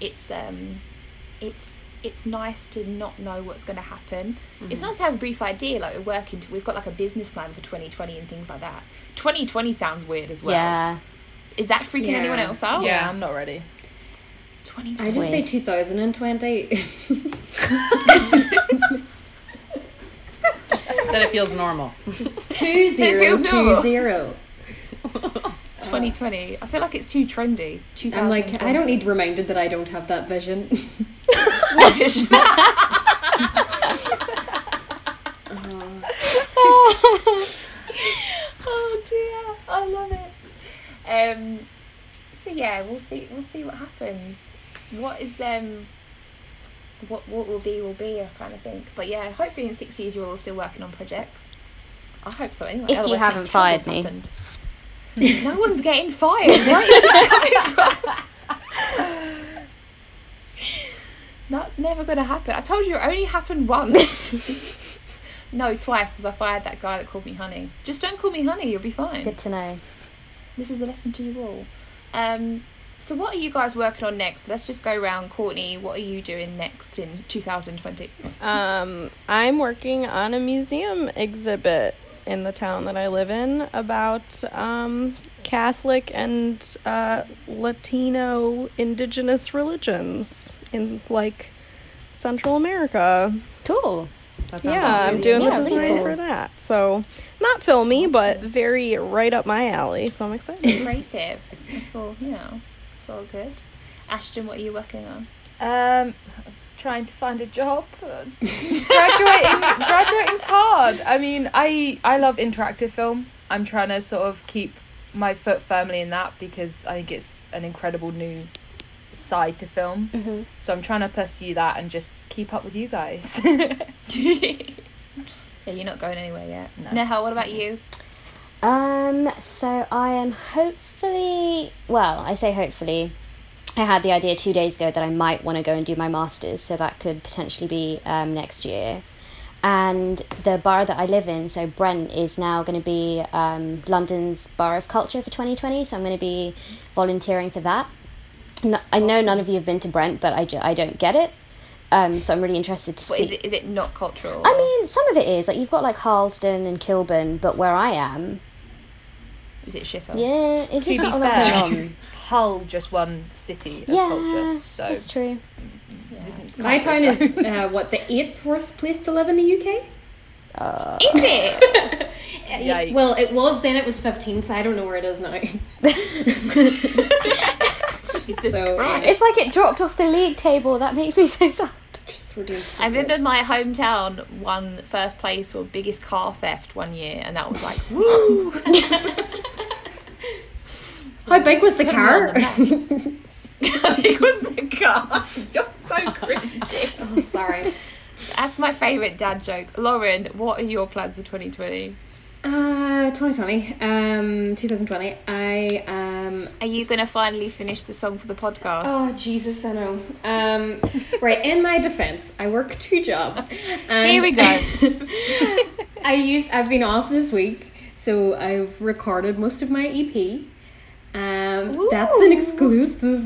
it's um, it's it's nice to not know what's going to happen. It's nice to have a brief idea, like we're working. To, we've got like a business plan for 2020 and things like that. 2020 sounds weird as well. Yeah. Is that freaking Yeah. anyone else out? Yeah. Yeah, I'm not ready. 2020. I just say Weird. 2020. that it feels normal. two zero feels two normal. zero. 2020. I feel like it's too trendy. I'm like, I don't need reminded that I don't have that vision. vision. oh dear, I love it. Um, so yeah, we'll see. We'll see what happens. What is um, what what will be will be. I kind of think, but yeah, hopefully in six years you're all still working on projects. I hope so. Anyway, If you haven't fired me. no one's getting fired. Where is this coming from? That's never going to happen. I told you it only happened once. no, twice because I fired that guy that called me honey. Just don't call me honey, you'll be fine. Good to know. This is a lesson to you all. Um, so, what are you guys working on next? Let's just go around. Courtney, what are you doing next in 2020? Um, I'm working on a museum exhibit in the town that I live in about um, Catholic and uh, Latino indigenous religions in like Central America. Cool. That sounds Yeah, I'm doing Yeah, the pretty design cool. for that. So, not filmy, but very right up my alley. So I'm excited. Creative. It's all, you know, it's all good. Ashton, what are you working on? Um, trying to find a job. Graduating, graduating's hard. I mean, I I love interactive film. I'm trying to sort of keep my foot firmly in that because I think it's an incredible new side to film. Mhm. So I'm trying to pursue that and just keep up with you guys. Yeah, you're not going anywhere yet. No. Neha, what about you? Um, so I am hopefully, well, I say hopefully, I had the idea two days ago that I might want to go and do my masters, so that could potentially be um, next year. And the bar that I live in, so Brent, is now going to be um, London's Borough of Culture for 2020, so I'm going to be volunteering for that. No, I know none of you have been to Brent, but I, ju- I don't get it. Um, so I'm really interested to What see. is it? Is it not cultural? I mean, some of it is like you've got like Harlesden and Kilburn, but where I am, is it shit? yeah, it's to just be not a lot fair, going on. Hull just won city of Yeah, culture, so that's true. it isn't My town is uh, what the eighth worst place to live in the UK. Uh, Is it? Yikes. Well, it was then. It was fifteenth. I don't know where it is now. Jesus So, Christ. it's like it dropped off the league table. That makes me so sad. Just we're doing. I remember my hometown won first place for biggest car theft one year, and that was like, woo! How big was the Put car? How big was the car? You're so oh, cringy. oh, sorry. That's my favourite dad joke. Lauren, what are your plans for 2020? Uh, 2020, um, 2020. I um. Are you going to finally finish the song for the podcast? Oh Jesus, I know. Um, right. In my defense, I work two jobs. And Here we go. I used. I've been off this week, so I've recorded most of my EP. Um, that's an exclusive.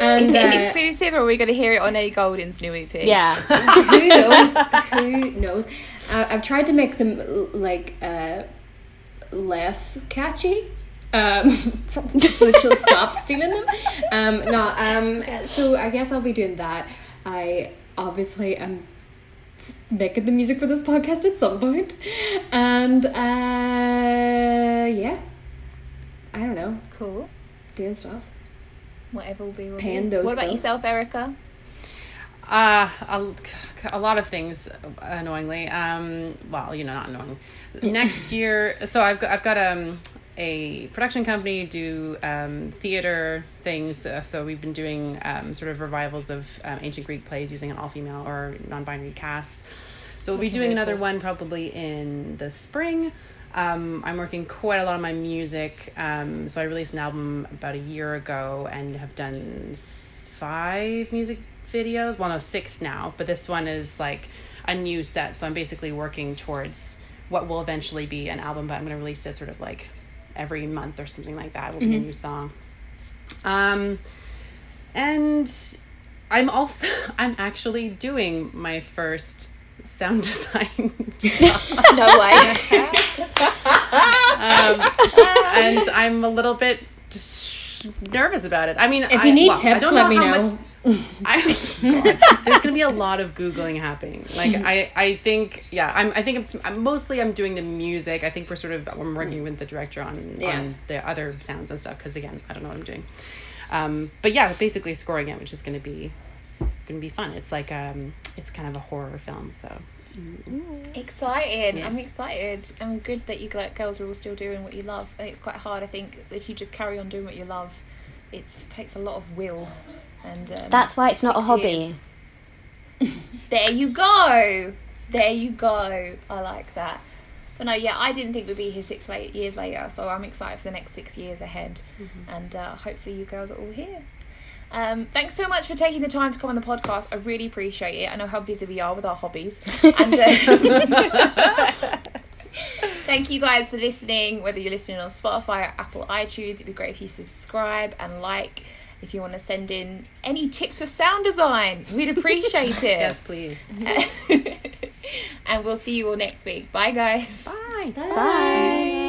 And, Is it an uh, exclusive, or are we going to hear it on Ellie Goulding's new EP? Yeah. who knows? Who knows? Uh, I've tried to make them like uh, less catchy. Um, so she'll stop stealing them. Um, no, um, so I guess I'll be doing that. I obviously am making the music for this podcast at some point, and uh, yeah, I don't know, Cool. doing stuff. Whatever will be. Will Paying be. those What about bills. yourself, Erica? Uh, a, a lot of things, annoyingly. Um, well, you know, not annoying. Next year, so I've got, I've got um, a production company do um, theater things. Uh, so we've been doing um, sort of revivals of um, ancient Greek plays using an all female or non binary cast. So we'll be doing another one probably in the spring. Um, I'm working quite a lot on my music. Um, so I released an album about a year ago and have done five music videos. Well, no, six now. But this one is like a new set. So I'm basically working towards what will eventually be an album. But I'm going to release it sort of like every month or something like that. Will be a new song. Um, and I'm also I'm actually doing my first sound design No way. um, and I'm a little bit nervous about it. I mean, If I- you need well, tips, don't let me know. I, God, there's gonna be a lot of googling happening. Like I, I think, yeah, I'm. I think it's I'm, mostly I'm doing the music. I think we're sort of I'm working with the director on Yeah. on the other sounds and stuff. Because again, I don't know what I'm doing. Um, but yeah, basically scoring it, which is gonna be gonna be fun. It's like um, it's kind of a horror film, so Excited. Yeah. I'm excited. I'm good that you like girls are all still doing what you love, and it's quite hard. I think if you just carry on doing what you love, it takes a lot of will. And um, That's why it's not a hobby. There you go. There you go. I like that. But no, yeah, I didn't think we'd be here six late years later, so I'm excited for the next six years ahead, and uh, hopefully you girls are all here. Um, thanks so much for taking the time to come on the podcast. I really appreciate it. I know how busy we are with our hobbies, and uh, thank you guys for listening. Whether you're listening on Spotify or Apple iTunes, it'd be great if you subscribe and like. If you want to send in any tips for sound design, we'd appreciate it. yes, please. and we'll see you all next week. Bye, guys. Bye. Bye.